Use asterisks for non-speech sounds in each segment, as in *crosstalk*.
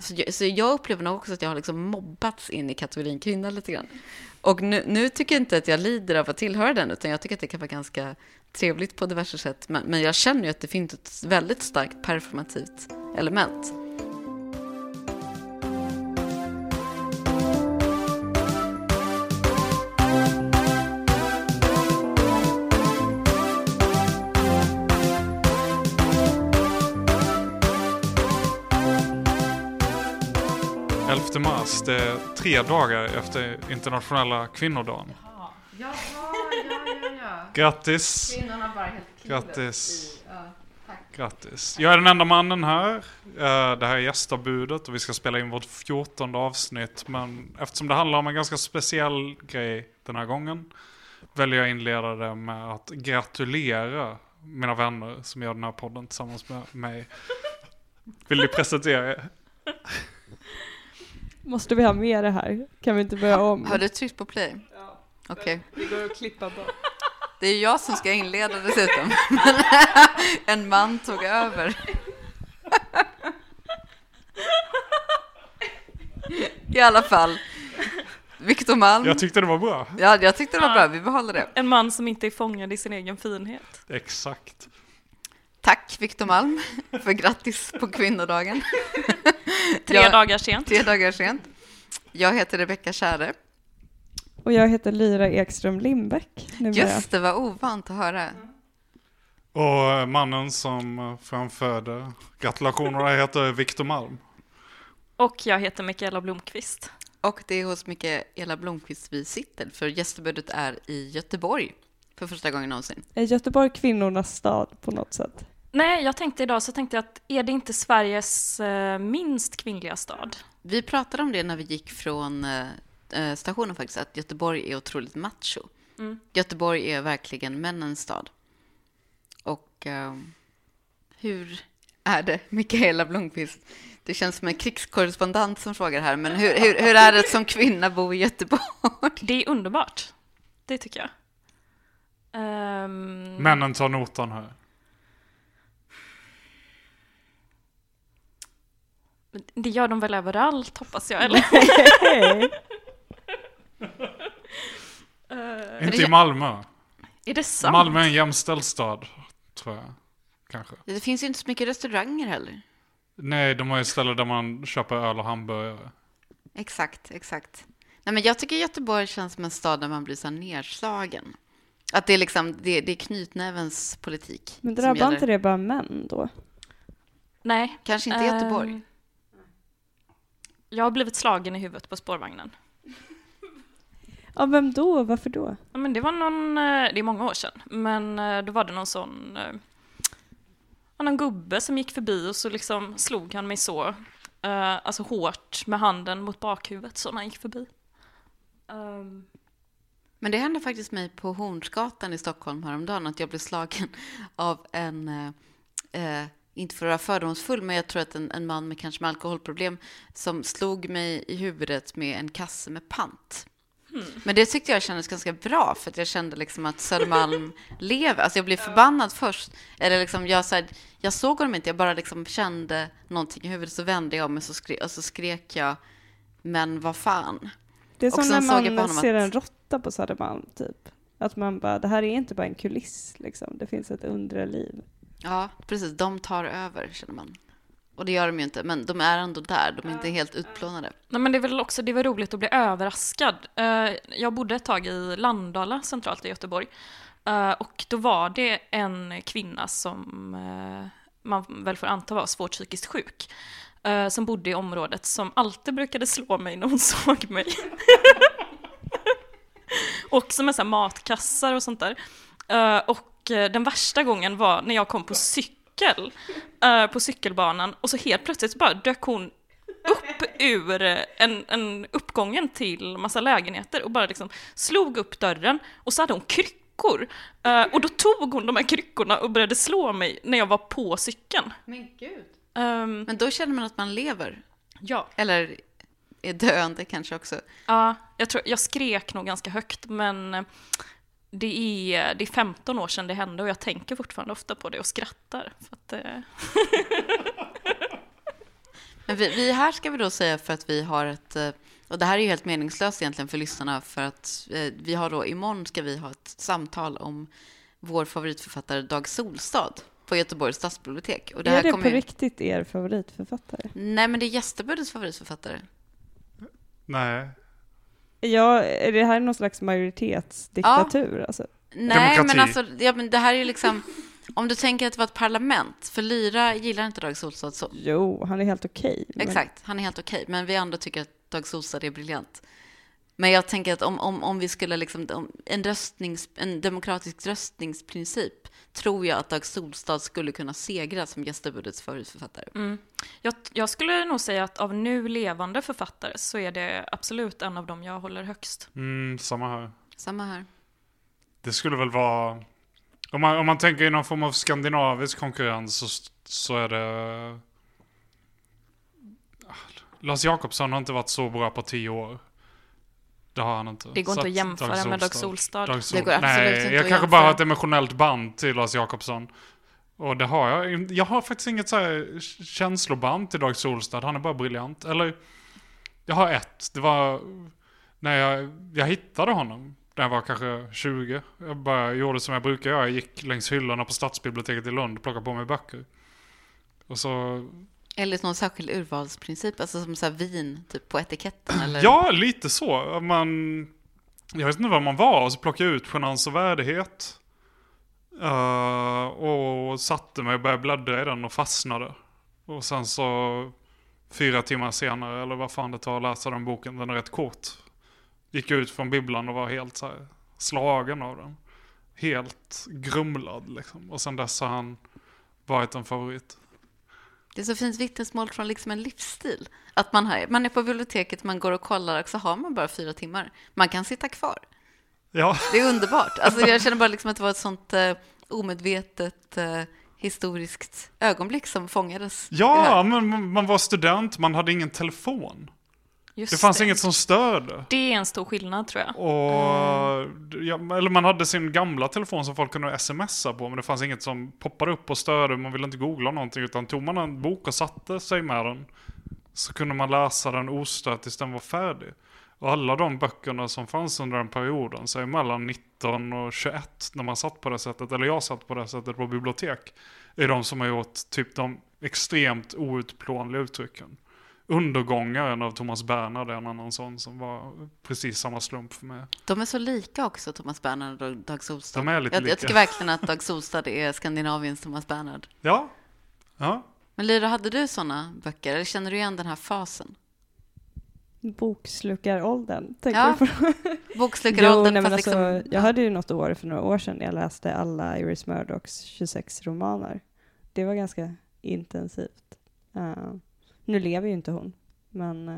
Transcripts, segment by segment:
så, jag, så jag upplever nog också att jag har liksom mobbats in i kategorin kvinna lite grann. Och nu, nu tycker jag inte att jag lider av att tillhöra den, utan jag tycker att det kan vara ganska trevligt på diverse sätt. Men, men jag känner ju att det finns ett väldigt starkt performativt element. Mars, det är tre dagar efter internationella kvinnodagen. Jaha, ja, ja, ja. Grattis! Kvinnorna bara helt Grattis! Grattis. Jag är den enda mannen här. Eh, det här är gästabudet och vi ska spela in vårt fjortonde avsnitt. Men eftersom det handlar om en ganska speciell grej den här gången väljer jag inleda det med att gratulera mina vänner som gör den här podden tillsammans med mig. Vill ni presentera er? Måste vi ha med det här? Kan vi inte börja om? Har du tryckt på play? Ja. Okej. Det går att klippa bort. Det är jag som ska inleda dessutom. *laughs* en man tog över. I alla fall. Viktor Malm. Jag tyckte det var bra. Ja, jag tyckte det var bra. Vi behåller det. En man som inte är fångad i sin egen finhet. Exakt. Tack Viktor Malm för grattis på kvinnodagen. Tre Jag- dagar sent. Tre dagar sent. Jag heter Rebecka Käre. Och jag heter Lyra Ekström Lindbäck. Just det, var ovant att höra. Och eh, mannen som eh, framförde gratulationerna heter Viktor Malm. Och jag heter Mikaela Blomqvist. Och det är hos Mikaela Blomqvist vi sitter, för gästebudet är i Göteborg för första gången någonsin. Är Göteborg kvinnornas stad på något sätt? Nej, jag tänkte idag så tänkte jag att är det inte Sveriges eh, minst kvinnliga stad? Vi pratade om det när vi gick från eh, eh, stationen faktiskt, att Göteborg är otroligt macho. Mm. Göteborg är verkligen männens stad. Och eh, hur är det, Mikaela Blomqvist? Det känns som en krigskorrespondent som frågar här, men hur, hur, hur är det som kvinna att bo i Göteborg? Det är underbart. Det tycker jag. Ehm, Männen tar notan här. Det gör de väl överallt hoppas jag, eller? *laughs* Eh, Inte i Malmö. är det sant? Malmö är en jämställd stad, tror jag. Kanske. Det finns ju inte så mycket restauranger heller. Nej, de har ju ställen där man köper öl och hamburgare. Exakt, exakt. Nej, men jag tycker Göteborg känns som en stad där man blir så här nedslagen. Att det är liksom, det, det är knytnävens politik. Men drabbar inte det bara män då? Nej. Kanske inte Göteborg. Jag har blivit slagen i huvudet på spårvagnen. Ja, vem då? Varför då? Ja, men det var någon, eh, det är många år sedan, men eh, då var det någon sån, eh, någon gubbe som gick förbi och så liksom slog han mig så, alltså hårt med handen mot bakhuvudet så när han gick förbi. Ehm, Men det hände faktiskt mig på Hornsgatan i Stockholm häromdagen att jag blev slagen *laughs* av en, eh, inte för att vara fördomsfull, men jag tror att en, en man med kanske med alkoholproblem som slog mig i huvudet med en kasse med pant. Men det tyckte jag kändes ganska bra, för att jag kände liksom att Södermalm *laughs* lever. Alltså jag blev förbannad först. Eller liksom jag, så här, jag såg honom inte, jag bara liksom kände någonting i huvudet. Så vände jag mig så skrek, och så skrek jag, men vad fan. Det är som när man ser att- en råtta på Södermalm, typ. Att man bara, det här är inte bara en kuliss, liksom. Det finns ett undre liv. Ja, precis. De tar över, känner man. Och det gör de ju inte, men de är ändå där. De är inte helt utplånade. Nej, men det är väl också det var roligt att bli överraskad. Eh, jag bodde ett tag i Landala, centralt i Göteborg. Eh, och då var det en kvinna som eh, man väl får anta var svårt psykiskt sjuk. som bodde i området som alltid brukade slå mig när hon *laughs* såg mig. *laughs* Också med så här matkassar och sånt där. Och den värsta gången var när jag kom på cykel eh, på cykelbanan och så helt plötsligt bara dök hon upp ur eh, en, en uppgången till massa lägenheter och bara liksom slog upp dörren och så hade hon kryckor. Eh, och då tog hon de här kryckorna och började slå mig när jag var på cykeln. Men gud. Ehm, Men då känner man att man lever. ja. Eller är döende kanske också. Ja, jag, tror, jag skrek nog ganska högt, men eh, det är, det är 15 år sedan det hände och jag tänker fortfarande ofta på det och skrattar. För att, eh, *laughs* Men vi, vi här ska vi då säga för att vi har ett... eh, Och det här är ju helt meningslöst egentligen för lyssnarna för att eh, vi har då imorgon ska vi ha ett samtal om vår favoritförfattare Dag Solstad på Göteborgs stadsbibliotek. Och är det på ju- riktigt er favoritförfattare? Nej, men det är gästebudets favoritförfattare. Nej. Ja, är det här någon slags majoritetsdiktatur? Alltså? Nej, Demokrati. men alltså, ja, men det här är ju liksom... Om du tänker att det var ett parlament, för Lyra gillar inte Dag Solstad så. Jo, han är helt okej. men- Exakt, han är helt okej. Men vi andra tycker att Dag Solstad är briljant. Men jag tänker att om, om, om vi skulle liksom, om en, röstnings, en demokratisk röstningsprincip tror jag att Dag Solstad skulle kunna segra som gästebudets favoritförfattare. Mm. Jag, jag skulle nog säga att av nu levande författare så är det absolut en av dem jag håller högst. Mm, samma här. Samma här. Det skulle väl vara... Om man, om man tänker i någon form av skandinavisk konkurrens så, så är det... Lars Jakobsson har inte varit så bra på tio år. Det har han inte. Det går inte att jämföra Dag med Dag Solstad-. Dag Sol- Det går absolut Nej, inte jag att kanske bara har ett emotionellt band till Lars Jakobsson. Och det har jag. Jag har faktiskt inget så här känsloband till Dag Solstad. Han är bara briljant. Eller, jag har ett. Det var när jag, jag hittade honom. När jag var kanske 20. Jag bara gjorde som jag brukar göra. Jag gick längs hyllorna på stadsbiblioteket i Lund och plockade på mig böcker. Och så... Eller någon särskild urvalsprincip, alltså som så här vin typ på etiketten. *clears throat* Eller? Ja, lite så. Man... Jag vet inte vad man var. Och så plockade jag ut Genans och värdighet. Eh, och satte mig och började bläddra i den och fastnade. Och sen så fyra timmar senare, eller vad fan det tar att läsa den boken, den är rätt kort. Gick ut från bibblan och var helt så här slagen av den. Helt grumlad liksom. Och sen dess har han varit en favorit. Det är så fint vittnesmål från liksom en livsstil. Att man, har, man är på biblioteket, man går och kollar och så har man bara fyra timmar. Man kan sitta kvar. Ja, Det är underbart. Alltså, jag känner bara liksom att det var ett sånt eh, omedvetet eh, historiskt ögonblick som fångades. ja men man var student, man hade ingen telefon. Just Det fanns inget som störde. Det är en stor skillnad tror jag. Och, ja, eller man hade sin gamla telefon som folk kunde smsa på, men det fanns inget som poppade upp och störde. Man ville inte googla någonting, utan tog man en bok och satte sig med den, så kunde man läsa den ostört tills den var färdig. Och alla de böckerna som fanns under den perioden, så mellan 19 och 21, när man satt på det sättet, eller jag satt på det sättet på bibliotek, är de som har gjort typ de extremt outplånliga uttrycken. Undergångaren av Thomas Bernhard är en annan sån som var precis samma slump för mig. De är så lika också, Thomas Bernhard och Dag Solstad. De är lite jag, lika. jag tycker verkligen att Dag Solstad är Skandinaviens Thomas Bernhard. Ja. Ja. Men Lyra, hade du sådana böcker? Eller känner du igen den här fasen? Bokslukaråldern, tänker Ja, du på? *laughs* Bokslukaråldern, nej, men fast alltså, liksom... jag hade ju något år för några år sedan jag läste alla Iris Murdochs 26 romaner. Det var ganska intensivt. Eh, nu lever ju inte hon, men eh,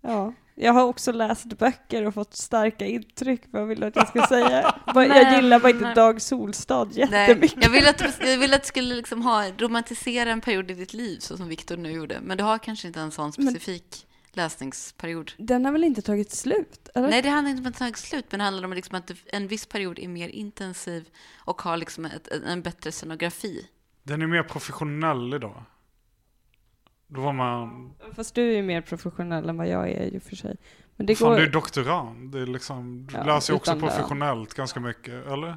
ja. Jag har också läst böcker och fått starka intryck, vad vill du att jag ska säga? *laughs* Bara- jag Men- gillar bara inte Dag Solstad Nej, jättemycket. jag ville att, du- jag ville att du skulle liksom ha, romantisera en period i ditt liv, så som Viktor nu gjorde. Men du har kanske inte en sån Men- specifik läsningsperiod. Den har väl inte tagit slut? Eller? Nej, det handlar inte om att ta slut, men det handlar om liksom att en viss period är mer intensiv och har liksom ett, en bättre scenografi. Den är mer professionell idag. Då var man... Fast du är ju mer professionell än vad jag är och för sig. Men det Fan, går... du är doktorand. Det är liksom, du Ja, läser ju också professionellt ganska mycket, eller?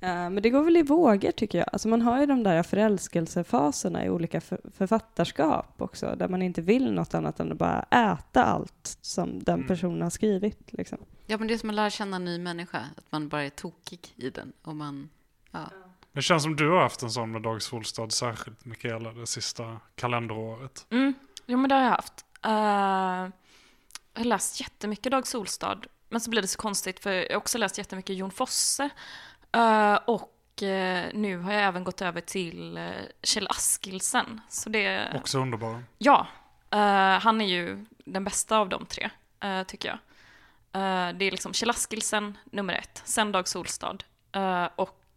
Ja, men det går väl i vågor tycker jag. Alltså man har ju de där förälskelsefaserna i olika för- författarskap också, där man inte vill något annat än att bara äta allt som den Mm. personen har skrivit. Liksom. Ja, men det är som att lära känna en ny människa, att man bara är tokig i den. Och man, ja. Det känns som du har haft en sån med Dag Solstad särskilt, Mikaela, det sista kalenderåret. Mm. Jo, men det har jag haft. Eh, jag har läst jättemycket Dag Solstad, men så blir det så konstigt för jag har också läst jättemycket Jon Fosse. Eh, och eh, nu har jag även gått över till Kjell Askildsen. Så det, Också underbar. ja, han är ju den bästa av de tre, tycker jag. Det är liksom Kjell Askildsen nummer ett, sen Dag Solstad eh,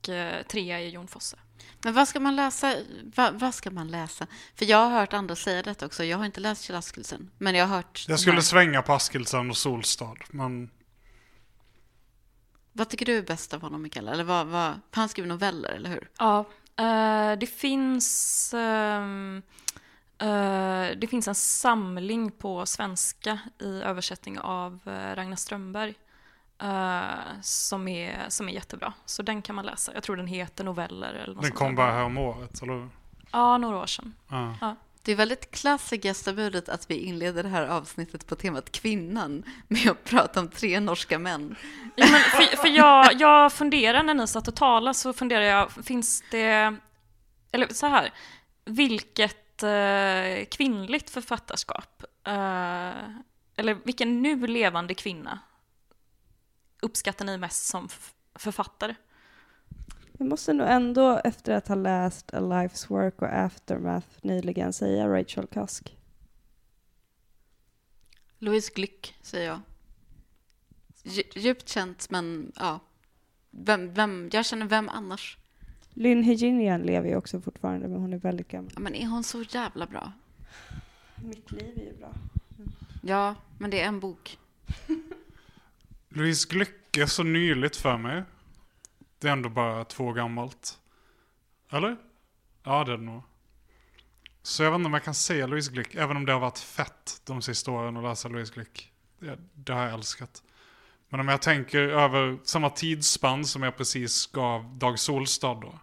och uh, trea är Jon Fosse. Men vad ska man läsa? Vad, vad ska man läsa? För jag har hört andra säga detta också. Jag har inte läst Kjell Askelsen, men jag har hört... Jag skulle svänga på Askildsen och Solstad, men Vad tycker du är bäst av honom, Mikaela? Eller vad, vad, han skriver noveller, eller hur? Ja, Eh, det finns eh, det finns en samling på svenska i översättning av uh, Ragnar Strömberg eh, som, är, som är jättebra. Så den kan man läsa. Jag tror den heter Noveller eller något Den kom bara här om året, eller hur? Ja, några år sedan. Ja. Det är väldigt klassiskt gästabudet att vi inleder det här avsnittet på temat kvinnan med att prata om tre norska män. Ja, men för för jag, jag funderar när ni satt och talade så funderar jag, finns det, eller så här, vilket eh, kvinnligt författarskap, eh, eller vilken nu levande kvinna uppskattar ni mest som författare? Jag måste nog ändå, efter att ha läst A Life's Work och Aftermath nyligen, säga Rachel Cusk. Louise Glück, säger jag. Dju- Djupt känt, men ja. Vem, vem, jag känner vem annars? Lynn Heginian lever ju också fortfarande, men hon är väldigt gammal. Ja, Men är hon så jävla bra? Mitt liv är ju bra. Ja, men det är en bok. *laughs* Louise Glück är så nyligt för mig. Det är ändå bara två år gammalt. Eller? Ja, det är det nog. Så jag vet inte om jag kan säga Louise Glück, även om det har varit fett de sista åren att läsa Louise Glück. Det, det har jag älskat. Men om jag tänker över samma tidsspann som jag precis gav Dag Solstad då.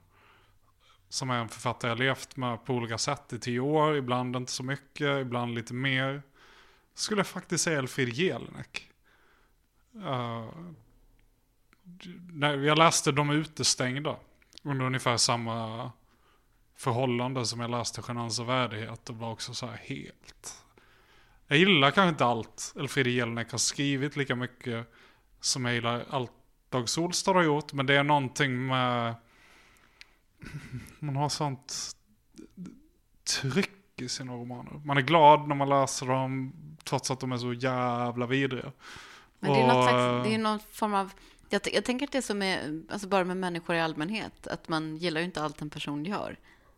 Som är en författare jag levt med på olika sätt i tio år, ibland inte så mycket, ibland lite mer. Skulle jag faktiskt säga Elfrid Jelinek. Uh, när jag läste De utestängda under ungefär samma förhållande som jag läste Genans och värdighet och var också så här helt... Jag gillar kanske inte allt Elfriede Jelinek har skrivit lika mycket som jag gillar allt Dag Solstad har gjort, men det är någonting med... Man har sånt tryck i sina romaner. Man är glad när man läser dem, trots att de är så jävla vidriga. Men det är, något slags, det är någon form av... Jag, jag tänker att det är som med, alltså bara med människor i allmänhet, att man gillar ju inte allt en person gör,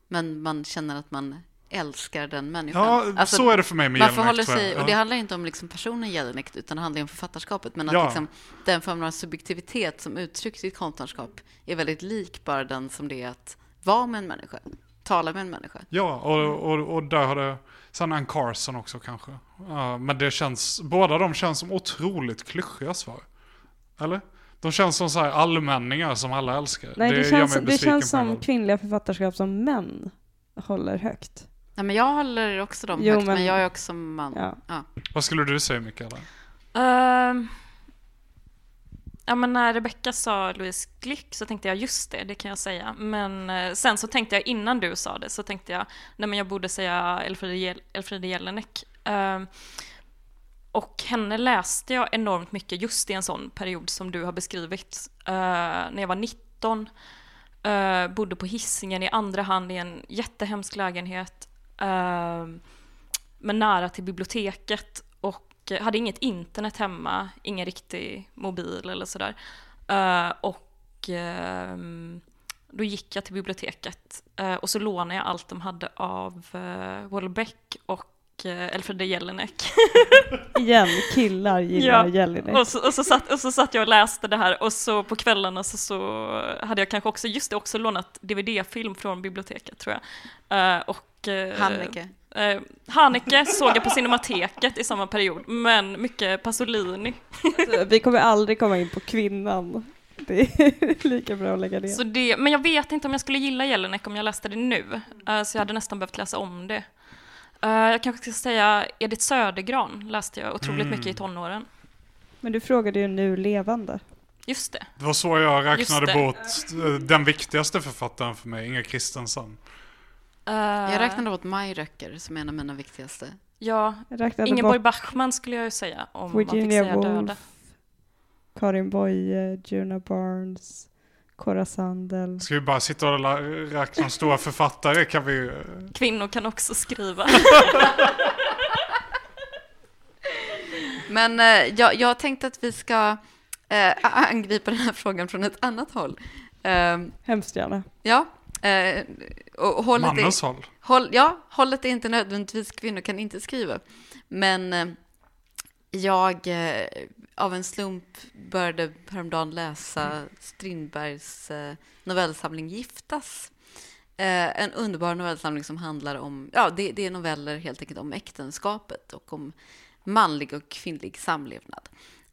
men man känner att man älskar den människan. Ja, Alltså, så är det för mig med man Jelinek, sig, och det handlar inte om liksom personen Jelinek, utan det handlar om författarskapet, men att Ja. liksom, den formen av subjektivitet som uttrycks i ett konstnärskap är väldigt lik bara den som det är att vara med en människa, tala med en människa. Ja, och, och, och där har det... Sen Ann Carson också kanske. Ja, men det känns... Båda de känns som otroligt klyschiga svar. Eller? De känns som så här allmänningar som alla älskar. Nej, det, gör känns, det känns som kvinnliga författarskap som män håller högt. Nej, men jag håller också dem Jo, högt, men... men- jag är också man. Ja. Vad skulle du säga Mikaela? Ehm, ja, men när Rebecca sa Louise Glück så tänkte jag just det, det kan jag säga. Men eh, sen så tänkte jag innan du sa det så tänkte jag, nej men jag borde säga Elfriede, Jelinek. Ehm, och henne läste jag enormt mycket just i en sån period som du har beskrivit. Eh, när jag var 19, eh, bodde på hissingen i andra hand i en jättehemsk lägenhet. Ehm, men nära till biblioteket och hade inget internet hemma, ingen riktig mobil eller sådär. Eh, och ehm, då gick jag till biblioteket eh, och så lånade jag allt de hade av uh, Welbeck och uh, Elfriede Jelinek. *laughs* Igen, killar gillar Ja, Jelinek. Och så, och, så satt, och så satt jag och läste det här och så på kvällarna så, så hade jag kanske också, just det, också lånat DVD-film från biblioteket tror jag. Eh, och, eh, Haneke. Eh, Haneke såg jag på Cinemateket i samma period, men mycket Pasolini. Alltså, Vi kommer aldrig komma in på kvinnan. Det är *laughs* lika bra att lägga ner. Så det, men jag vet inte om jag skulle gilla Jelinek om jag läste det nu, Eh, så jag hade nästan behövt läsa om det. Eh, jag kanske ska säga Edith Södergran läste jag otroligt Mm. mycket i tonåren. Men du frågade ju nu levande. Just det. Det var så jag räknade bort eh, den viktigaste författaren för mig, Inga Kristensen. Eh, Jag räknade åt Maj Röcker som är en av mina viktigaste. Ja, Ingeborg bort Bachmann skulle jag ju säga om man fick Virginia säga döda. Woolf, Karin Boye, Juna Barnes, Cora Sandel. Ska vi bara sitta och räkna stora författare kan vi... eh, Kvinnor kan också skriva. *laughs* Men eh, jag, jag tänkte att vi ska eh, angripa den här frågan från ett annat håll. Eh, Hemskt gärna. ja, eh, och hållet är, Mannens håll. håll, ja, hållet är inte nödvändigtvis kvinnor kan inte skriva. Men eh, jag eh, av en slump började häromdagen läsa Strindbergs eh, novellsamling Giftas. Eh, en underbar novellsamling som handlar om, ja, det, det, är noveller helt enkelt om äktenskapet och om manlig och kvinnlig samlevnad.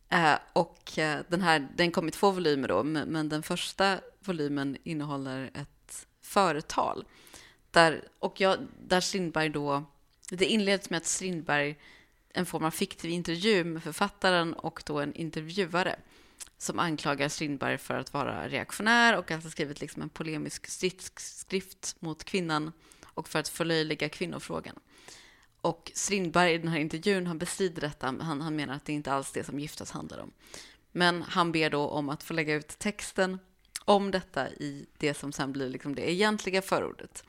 Eh, och den här, den kom i två volymer då, men, men den första volymen innehåller ett företal. Där, och jag, där Strindberg då, det inleds med att Strindberg en form av fiktiv intervju med författaren och då en intervjuare som anklagar Strindberg för att vara reaktionär och att ha skrivit liksom en polemisk stridsskrift mot kvinnan och för att förlöjliga kvinnofrågan. Och Strindberg i den här intervjun, han bestrider detta. Han, han menar att det inte alls är det som giftas handlar om. Men han ber då om att få lägga ut texten om detta i det som sen blir liksom det egentliga förordet.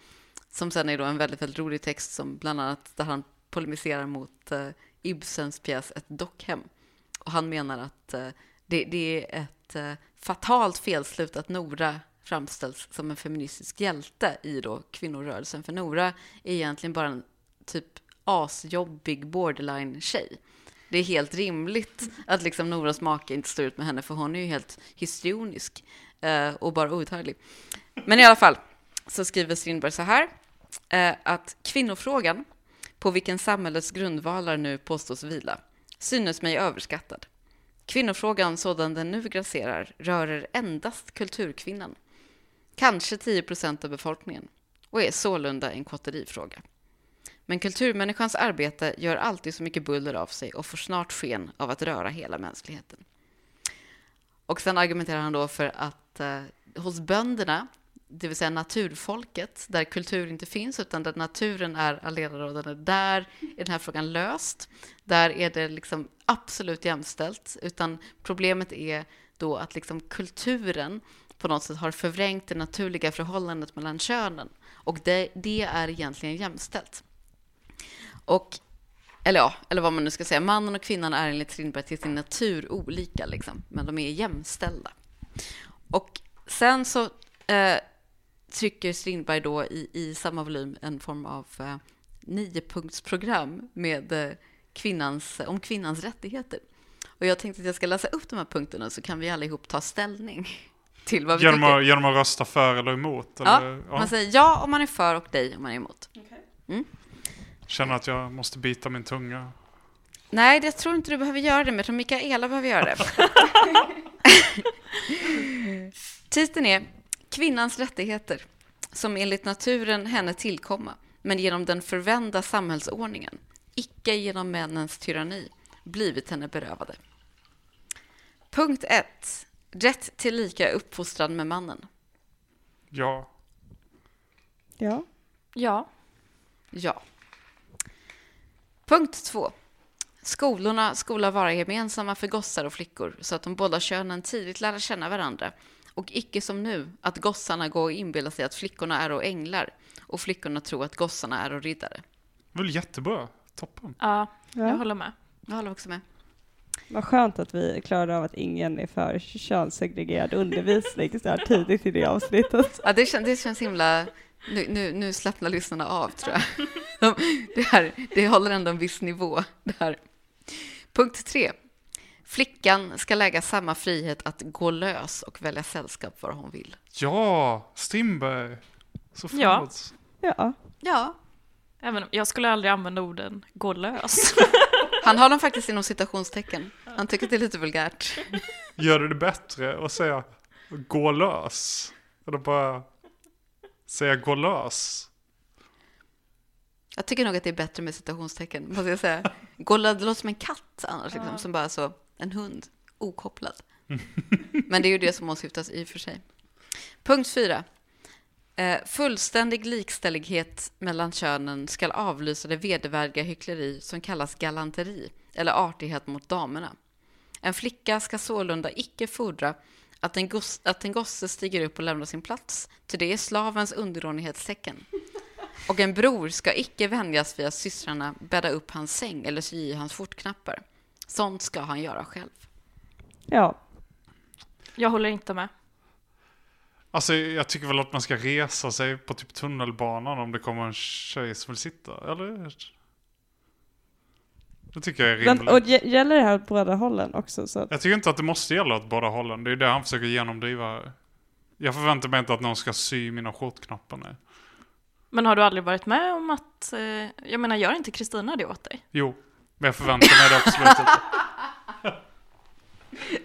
Som sen är då en väldigt, väldigt rolig text som bland annat där han polemiserar mot eh, Ibsens pjäs Ett dockhem. Och han menar att eh, det, det, är ett eh, fatalt felslut att Nora framställs som en feministisk hjälte i då kvinnorörelsen. För Nora är egentligen bara en typ asjobbig borderline-tjej. Det är helt rimligt att liksom Noras make inte står ut med henne, för hon är ju helt histrionisk eh, och bara outhärdlig. Men i alla fall så skriver Strindberg så här, eh, att kvinnofrågan, på vilken samhällets grundvalar nu påstås vila, synes mig överskattad. Kvinnofrågan sådan den nu grasserar rör endast kulturkvinnan, kanske 10 procent av befolkningen, och är sålunda en kotterifråga. Men kulturmänniskans arbete gör alltid så mycket buller av sig och får snart sken av att röra hela mänskligheten. Och sen argumenterar han då för att eh, hos bönderna, det vill säga naturfolket, där kultur inte finns utan där naturen är allenarådande, där är den här frågan löst. Där är det liksom absolut jämställt, utan problemet är då att liksom kulturen på något sätt har förvrängt det naturliga förhållandet mellan könen. Och det, det är egentligen jämställt. Och, eller ja, eller vad man nu ska säga, mannen och kvinnan är enligt Strindberg till sin natur olika, liksom, men de är jämställda. Och sen så eh, trycker Strindberg då i, i samma volym en form av eh, niopunktsprogram med eh, kvinnans, om kvinnans rättigheter. Och jag tänkte att jag ska läsa upp de här punkterna så kan vi allihop ta ställning *laughs* till vad vi genom tycker. Att, genom att rösta för eller emot? Ja, eller, ja, man säger ja om man är för och nej om man är emot. Mm. Känner att jag måste bita min tunga. Nej, jag tror inte du behöver göra det, men jag tror Mikaela behöver göra det. *laughs* *laughs* *laughs* Titeln är Kvinnans rättigheter, som enligt naturen henne tillkomma, men genom den förvända samhällsordningen, icke genom männens tyranni, blivit henne berövade. Punkt 1. Rätt till lika uppfostran med mannen. Ja. Ja. Ja. Ja. Punkt 2. Skolorna skola vara gemensamma för gossar och flickor så att de båda könen tidigt lär känna varandra och icke som nu att gossarna går och inbillar sig att flickorna är och änglar och flickorna tror att gossarna är och riddare. Det väl jättebra. Toppen. Ja, jag ja. håller med. Jag håller också med. Vad skönt att vi klarade av att ingen är för könssegregerad undervisning så här tidigt i det avsnittet. Ja, det, känns, det känns himla... Nu, nu, nu slappnar lyssnarna av, tror jag. *laughs* De, det, här, det håller ändå en viss nivå. Det här. Punkt tre. Flickan ska lägga samma frihet att gå lös och välja sällskap var hon vill. Ja, Strindberg. Så Ja. Ja. Ja, Även om jag skulle aldrig använda orden gå lös. *laughs* han har dem faktiskt inom citationstecken. Han tycker att det är lite vulgärt. Gör det det bättre att säga gå lös? Eller bara säga gå lös? Jag tycker nog att det är bättre med citationstecken, måste jag säga. Golla, det låter som en katt annars, liksom, som bara så, en hund, okopplad. *laughs* Men det är ju det som åsyftas i och för sig. Punkt fyra. Eh, fullständig likställighet mellan könen ska avlysa det vedervärdiga hyckleri som kallas galanteri eller artighet mot damerna. En flicka ska sålunda icke fordra att en, gos- att en gosse stiger upp och lämnar sin plats, till det är slavens underdånighetstecken. Och en bror ska icke vänjas vid att systrarna bädda upp hans säng eller sy i hans skjortknappar. Sånt ska han göra själv. Ja. Jag håller inte med. Alltså jag tycker väl att man ska resa sig på typ tunnelbanan om det kommer en tjej som vill sitta, eller? Det tycker jag är Men, rimligt. och gä- gäller det här åt båda hållen också? Så att, Jag tycker inte att det måste gälla åt båda hållen. Det är det han försöker genomdriva här. Jag förväntar mig inte att någon ska sy mina skjortknappar nu. Men har du aldrig varit med om att, eh, jag menar gör inte Kristina det åt dig? Jo, men jag förväntar mig det absolut inte.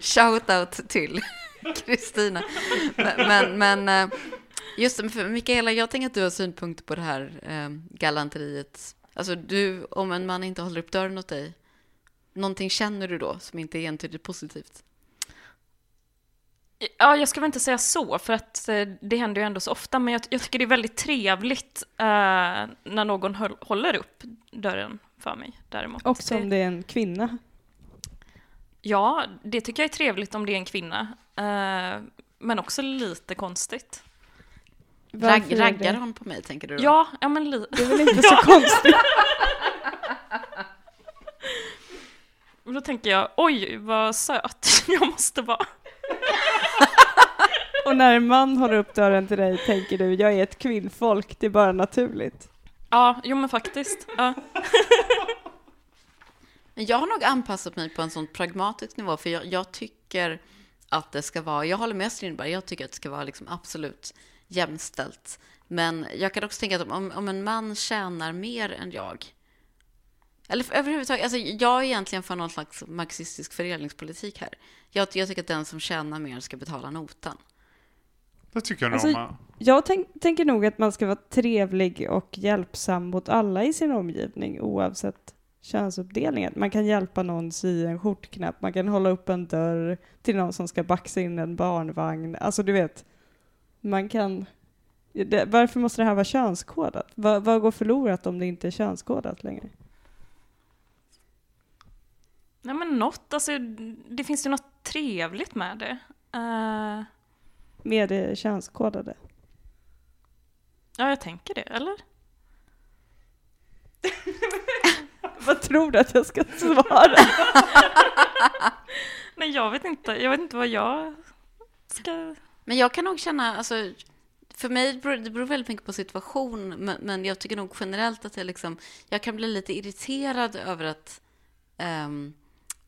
*laughs* Shoutout till *laughs* Kristina. Men, men, men eh, just det, för Mikaela, jag tänker att du har synpunkter på det här eh, galanteriet. Alltså du, om en man inte håller upp dörren åt dig, någonting känner du då som inte är entydigt positivt? Ja, jag ska väl inte säga så, för att eh, det händer ju ändå så ofta, men jag, jag tycker det är väldigt trevligt eh, när någon höll, håller upp dörren för mig, däremot. Också om det är en kvinna. Ja, det tycker jag är trevligt om det är en kvinna, eh, men också lite konstigt. Varför det- raggar hon på mig, tänker du då? Ja, ja men li- Det är väl inte *laughs* så konstigt? Och *laughs* då tänker jag, oj vad söt *laughs* jag måste vara. Och när en man håller upp dörren till dig tänker du, jag är ett kvinnfolk, det är bara naturligt. Ja, jo men faktiskt. Ja. Men *laughs* jag har nog anpassat mig på en sån pragmatisk nivå, för jag, jag tycker att det ska vara, jag håller med Strindberg, jag tycker att det ska vara liksom absolut jämställt. Men jag kan också tänka att om, om en man tjänar mer än jag, eller för, överhuvudtaget, alltså jag är egentligen för någon slags marxistisk fördelningspolitik här. Jag, jag tycker att den som tjänar mer ska betala notan. Det tycker jag Alltså, nog med. Jag tänk, tänker nog att man ska vara trevlig och hjälpsam mot alla i sin omgivning oavsett könsuppdelningen. Man kan hjälpa någon sy en skjortknapp, man kan hålla upp en dörr till någon som ska baxa in en barnvagn. Alltså du vet, man kan... Det, varför måste det här vara könskodat? Vad, vad går förlorat om det inte är könskodat längre? Nej men något, alltså det finns ju något trevligt med det. Eh, Med det könskodade? ja, jag tänker det, eller? *laughs* Vad tror du att jag ska svara? *laughs* Nej, jag vet inte. Jag vet inte vad jag ska... Men jag kan nog känna, alltså, för mig beror det beror väldigt mycket på situation, men, men jag tycker nog generellt att jag liksom, jag kan bli lite irriterad över att ehm,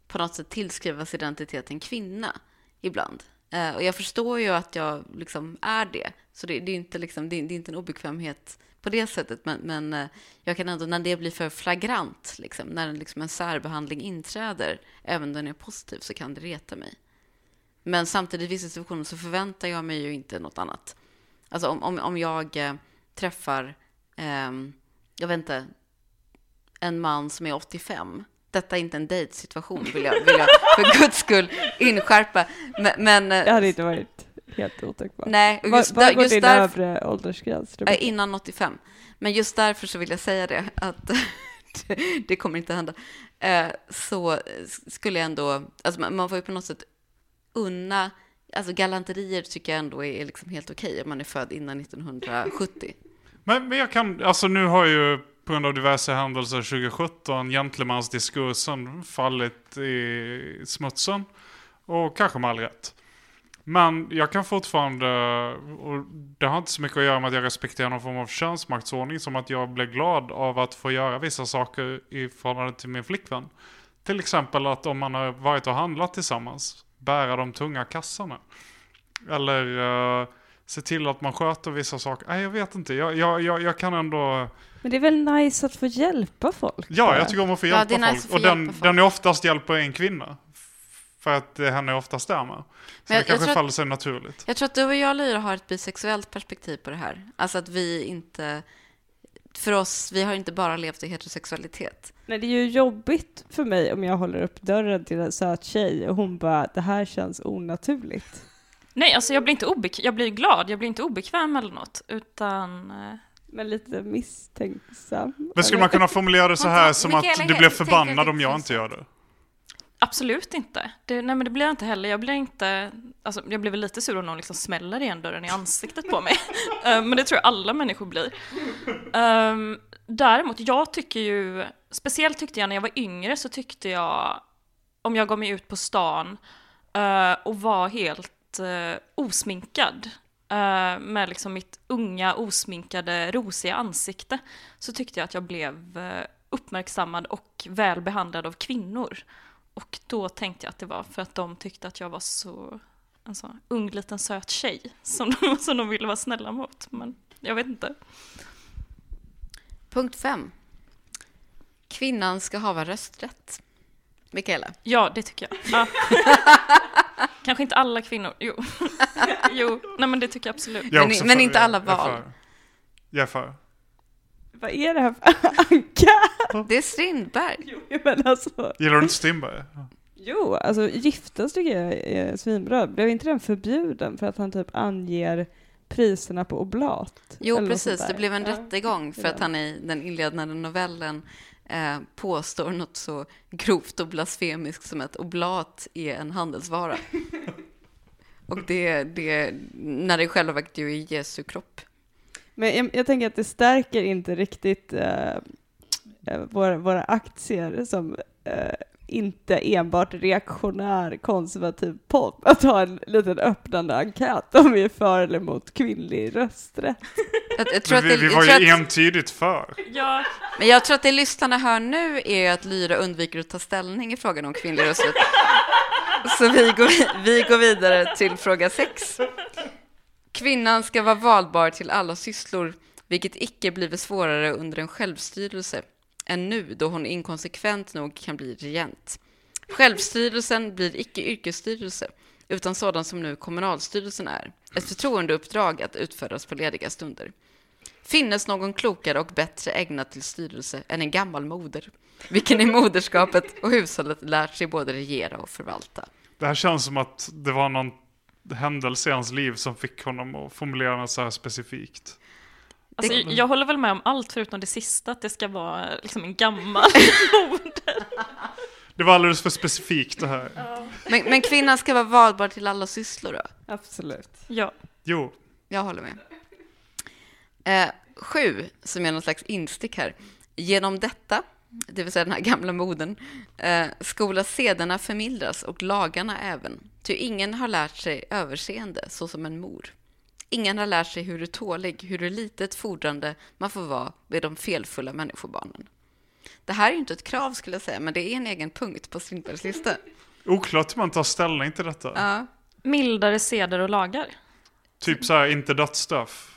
på något sätt tillskrivas identiteten kvinna ibland. Eh, och jag förstår ju att jag liksom är det, så det, det är inte liksom, det, det är inte en obekvämhet på det sättet, men, men eh, jag kan ändå, när det blir för flagrant, liksom, när en, liksom en särbehandling inträder, även om den är positiv, så kan det reta mig. Men samtidigt i vissa situationer så förväntar jag mig ju inte något annat. Alltså om, om, om jag eh, träffar, eh, jag vet inte, en man som är 85. Detta är inte en dejtsituation, vill jag, vill jag för guds skull inskärpa. Men, men eh, Det hade inte varit helt otänkbart. nej, och just, vad där, går just din därför, övre åldersgräns? eh, innan 85. Men just därför så vill jag säga det, att *laughs* det, kommer inte hända. Eh, så skulle jag ändå, alltså man, får ju på något sätt unna, alltså galanterier tycker jag ändå är liksom helt okej om man är född innan 1970. Men, men jag kan, alltså nu har ju på grund av diverse händelser 2017 gentlemansdiskursen fallit i smutsen. Och kanske med all rätt. Men jag kan fortfarande, och det har inte så mycket att göra med att jag respekterar någon form av könsmaktsordning, som att jag blir glad av att få göra vissa saker i förhållande till min flickvän. Till exempel att om man har varit och handlat tillsammans, bära de tunga kassarna. Eller uh, se till att man sköter vissa saker. Nej, jag vet inte. Jag, jag, jag, jag kan ändå... Men det är väl nice att få hjälpa folk? Ja, jag tycker om att få Ja, hjälpa det är nice folk. att få och den, hjälpa folk. den är oftast hjälper en kvinna. För att det henne är oftast där med. Så Men det jag- jag kanske faller sig naturligt. Jag tror att du och jag, Lyra, har ett bisexuellt perspektiv på det här. Alltså att vi inte... För oss, vi har inte bara levt i heterosexualitet. Nej, det är ju jobbigt för mig om jag håller upp dörren till en söt tjej och hon bara, det här känns onaturligt. Nej, alltså jag blir inte obekväm. Jag blir glad, jag blir inte obekväm eller något. Utan... eh, Men lite misstänksam. Men skulle man kunna formulera det så här som att du blir förbannad om jag inte gör det? Absolut inte. Det, nej men det blir jag inte heller. Jag blir inte... Alltså jag blir väl lite sur om någon liksom smäller igen dörren i ansiktet på mig. *laughs* *laughs* Eh, men det tror jag alla människor blir. Um, däremot, jag tycker ju... Speciellt tyckte jag när jag var yngre så tyckte jag... Om jag gav mig ut på stan eh, och var helt uh, osminkad eh, med liksom mitt unga osminkade rosiga ansikte så tyckte jag att jag blev eh, uppmärksammad och väl behandlad av kvinnor. Och då tänkte jag att det var för att de tyckte att jag var så en sån ung liten söt tjej som de, *laughs* som de ville vara snälla mot. Men jag vet inte. Punkt fem. Kvinnan ska hava rösträtt. Mikaela? Ja, det tycker jag. Ja. *laughs* Kanske inte alla kvinnor. Jo. *laughs* jo, nej men det tycker jag absolut. Jag Men- men inte alla jag val. för. Jag är för. Vad är det här för Anka? Det är Strindberg. Jo, men alltså. Gillar du inte Strindberg? Jo, alltså giftas tycker jag är svinbra. Blev inte den förbjuden för att han typ anger priserna på oblat? Jo, precis. Det blev en Ja. rättegång för Ja. att han i den inledande novellen eh, påstår något så grovt och blasfemiskt som att oblat är en handelsvara. *laughs* och det, det, när det i själva verket ju är Jesu kropp. Men jag, jag tänker att det stärker inte riktigt eh, eh, våra, våra aktier som eh, inte enbart reaktionär konservativ podd att ha en liten öppnande enkät om vi är för eller emot kvinnlig rösträtt. Jag, jag tror Men att vi, det, vi jag var tror ju att, entydigt för. *laughs* Ja, men jag tror att det lyssnarna hör nu är att Lyra undviker att ta ställning i frågan om kvinnlig rösträtt. Så vi går, vi går vidare till fråga sex. Kvinnan ska vara valbar till alla sysslor, vilket icke blivit svårare under en självstyrelse än nu, då hon inkonsekvent nog kan bli regent. Självstyrelsen blir icke yrkesstyrelse, utan sådan som nu kommunalstyrelsen är, ett förtroendeuppdrag att utföras på lediga stunder. Finnes någon klokare och bättre ägnad till styrelse än en gammal moder, vilken i moderskapet och hushållet lärt sig både regera och förvalta. Det här känns som att det var någon händelse i hans liv som fick honom att formulera något så här specifikt alltså, Det- jag håller väl med om allt förutom det sista, att det ska vara liksom en gammal Det var alldeles för specifikt det här. Men, men kvinnan ska vara valbar till alla sysslor då? Absolut. Ja, Jo, Jag håller med. Eh, sju, som är någon slags instick här. Genom detta, det vill säga den här gamla moden, eh, skola sederna förmildras och lagarna även. Ty ingen har lärt sig överseende så som en mor. Ingen har lärt sig hur du tålig, hur litet fordrande man får vara med de felfulla människobarnen. Det här är ju inte ett krav skulle jag säga, men det är en egen punkt på Strindbergs lista. oklart hur man tar ställning till detta. Ja. mildare seder och lagar. Typ så här, inte dödsstraff.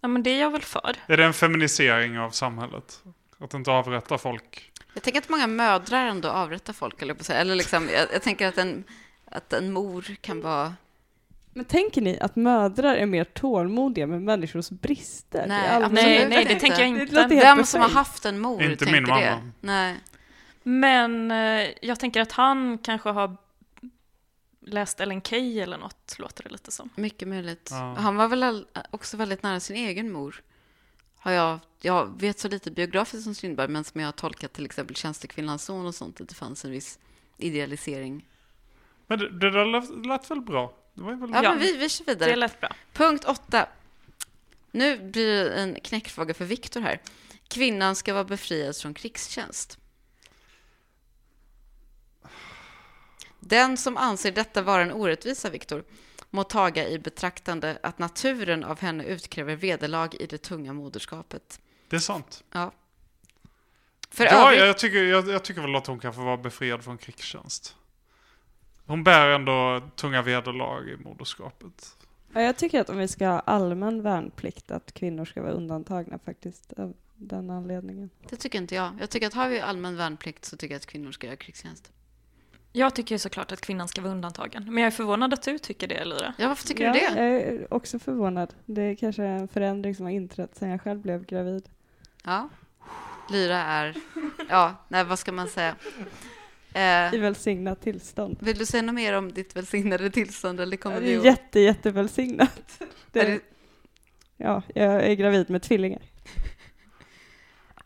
Ja, men det är jag väl för. Är det en feminisering av samhället? Att inte avrätta folk? Jag tänker att många mödrar ändå avrättar folk, eller liksom, jag, jag tänker att en, att en mor kan vara... Men tänker ni att mödrar är mer tålmodiga med människors brister? Nej, absolut Nej, nej, det tänker jag Det inte. helt Vem som har haft en mor Inte tänker min det. mamma. Nej. Men eh, jag tänker att han kanske har läst Ellen Key eller något, låter det lite som. Mycket möjligt. Ja. Han var väl också väldigt nära sin egen mor. Har jag, jag vet så lite biografiskt som Strindberg, men som jag har tolkat till exempel Tjänstekvinnans son och sånt, att det fanns en viss idealisering. Men det, det där lät, lät väl bra? Det var väl Ja, Ja. men vi, vi kör Det vidare. lät bra. Punkt åtta. Nu blir det en knäckfråga för Viktor här. Kvinnan ska vara befriad från krigstjänst. Den som anser detta vara en orättvisa, Viktor, må taga i betraktande att naturen av henne utkräver vederlag i det tunga moderskapet. Det är sant. Ja. För ja, övrigt, jag tycker, jag, jag tycker väl att hon kan få vara befriad från krigstjänst. Hon bär ändå tunga vederlag i moderskapet. Ja, jag tycker att om vi ska ha allmän värnplikt att kvinnor ska vara undantagna faktiskt av den anledningen. det tycker inte jag. Jag tycker att har vi allmän värnplikt så tycker jag att kvinnor ska göra krigstjänst. Jag tycker ju såklart att kvinnan ska vara undantagen. Men jag är förvånad att du tycker det, Lyra. Ja, varför tycker ja, du det? Jag är också förvånad. Det är kanske en förändring som har inträtt sedan jag själv blev gravid. Ja. Lyra är... Ja, nej, vad ska man säga? Eh, I välsignat tillstånd. vill du säga något mer om ditt välsignade tillstånd? Eller Ja, kommer det vi är att... jätte, jättevälsignat. *laughs* Det, Är det- Ja, jag är gravid med tvillingar.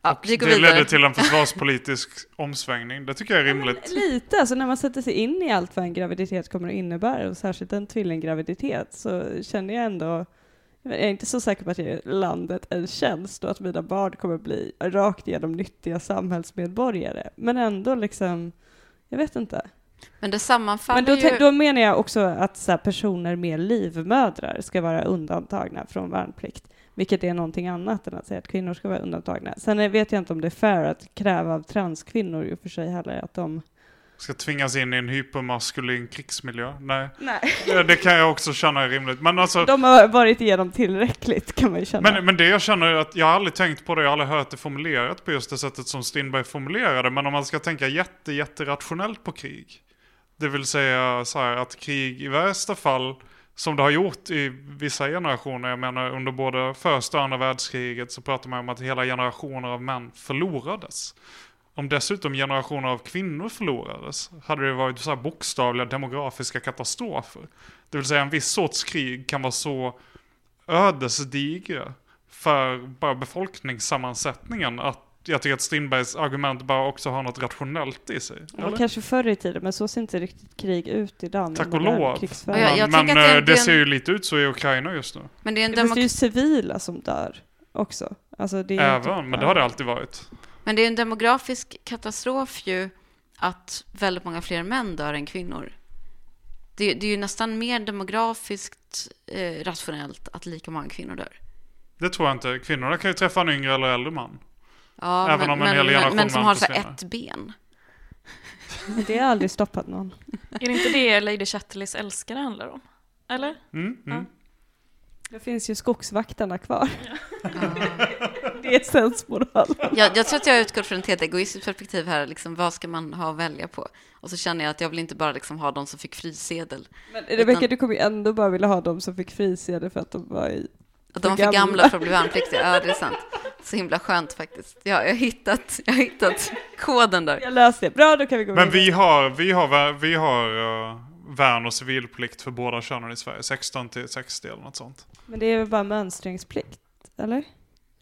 Ja, vi det vidare. ledde till en *laughs* försvarspolitisk omsvängning. Det tycker jag är rimligt. Lite, alltså när man sätter sig in i allt vad en graviditet kommer att innebära, och särskilt en tvillinggraviditet, så känner jag ändå, jag är inte så säker på att jag gör landet en tjänst och att mina barn kommer bli rakt igenom nyttiga samhällsmedborgare. Men ändå liksom, jag vet inte. Men det sammanfaller Men då, ju... då menar jag också att så här, personer med livmödrar ska vara undantagna från värnplikt. Vilket är någonting annat än att säga att kvinnor ska vara undantagna. Sen vet jag inte om det är fair att kräva av transkvinnor i och för sig heller att de ska tvingas in i en hypermaskulin krigsmiljö. Nej, Nej. det, kan jag också känna är rimligt. Men alltså, De har varit igenom tillräckligt kan man ju känna. Men, men det jag känner är att jag har aldrig tänkt på det, jag har aldrig hört det formulerat på just det sättet som Strindberg formulerade. Men om man ska tänka jätte, jätterationellt på krig. Det vill säga så här att krig i värsta fall, som det har gjort i vissa generationer, jag menar under både första och andra världskriget så pratar man om att hela generationer av män förlorades. Om dessutom generationer av kvinnor förlorades hade det varit så här bokstavliga demografiska katastrofer. Det vill säga en viss sorts krig kan vara så ödesdigra för bara befolkningssammansättningen att jag tycker att Strindbergs argument bara också har något rationellt i sig. Ja, eller? kanske förr i tiden, men så ser inte riktigt krig ut idag. Tack och lov. krigsföring. Ja, jag- men men det eh, det är det en- ser ju lite ut så i Ukraina just nu. Men det är en, Fast det är ju demok- civila som dör också. Alltså, det är inte Även, men det har det alltid varit. Men det är en demografisk katastrof ju att väldigt många fler män dör än kvinnor. Det, det är ju nästan mer demografiskt eh, rationellt att lika många kvinnor dör. Det tror jag inte. Kvinnorna kan ju träffa en yngre eller äldre man. Ja, Även men, om en men, hel men, generation men som har så ett ben. *laughs* Det har aldrig stoppat någon. Är det inte det Lady Chatterleys älskare handlar om? Eller? Mm, mm. Det finns ju skogsvaktarna kvar. *laughs* *laughs* det är sensmoral. Jag, jag tror att jag utgår från ett helt egoistiskt perspektiv här. Liksom, vad ska man ha att välja på? Och så känner jag att jag vill inte bara liksom, ha de som fick frisedel. Men Rebecka, du kommer ju ändå bara vilja ha dem som fick frisedel för att de var i... Att de var För gamla. för att bli värnpliktiga. Ja, det är sant. Så himla skönt faktiskt. Ja, jag, har hittat, jag har hittat koden där. Jag löste det. Bra, då kan vi gå Men vidare. vi har, vi har, vi har uh, värn och civilplikt för båda könen i Sverige. 16 till 60 eller något sånt. Men det är väl bara mönstringsplikt, eller?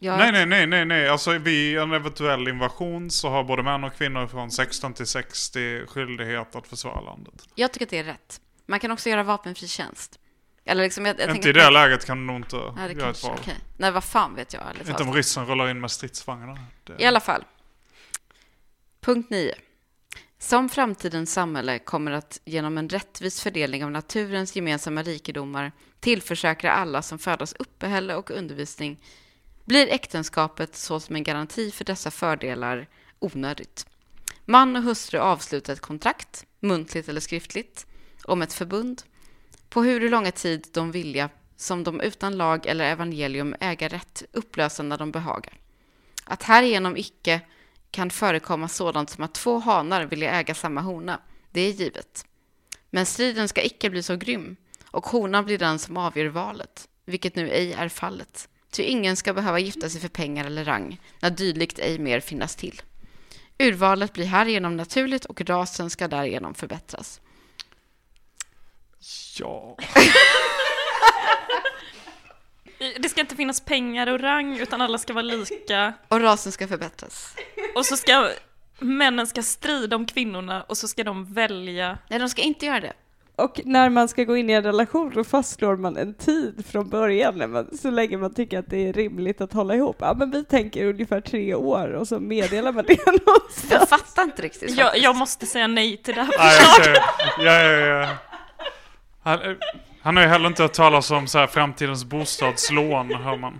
Jag, Nej, nej, nej, nej, nej. Alltså vid en eventuell invasion så har både män och kvinnor från 16 till 60 skyldighet att försvara landet. jag tycker att det är rätt. Man kan också göra vapenfri tjänst. Eller liksom, jag, jag inte i det att- läget kan du nog inte Ja, det göra ett kanske, val. okej. Nej, vad fan vet jag ärligt Inte om ryssen rullar in med stridsvagnar. Det... I alla fall. Punkt 9. Som framtidens samhälle kommer att genom en rättvis fördelning av naturens gemensamma rikedomar tillförsäkra alla som födas uppehälle och undervisning blir äktenskapet såsom en garanti för dessa fördelar onödigt. Man och hustru avslutar ett kontrakt, muntligt eller skriftligt, om ett förbund på hur långa tid de vilja som de utan lag eller evangelium äga rätt upplösa när de behagar. Att härigenom icke kan förekomma sådant som att två hanar vill äga samma hona, det är givet. Men striden ska icke bli så grym, och honan blir den som avgör valet, vilket nu ej är fallet. Ty ingen ska behöva gifta sig för pengar eller rang, när dylikt ej mer finnas till. Urvalet blir härigenom naturligt och rasen ska därigenom förbättras. Ja. Det ska inte finnas pengar och rang, utan alla ska vara lika. Och rasen ska förbättras. Och så ska männen ska strida om kvinnorna och så ska de välja. Nej, de ska inte göra det. Och när man ska gå in i en relation då fastslår man en tid från början när man, så länge man tycker att det är rimligt att hålla ihop. Ja men vi tänker ungefär tre år och så meddelar man det *laughs* Jag någonstans. fattar inte riktigt. Jag, jag måste säga nej till det här Nej, jag förslaget. ja, ja, ja. Han, han har ju heller inte hört talas om så här framtidens bostadslån, hör man.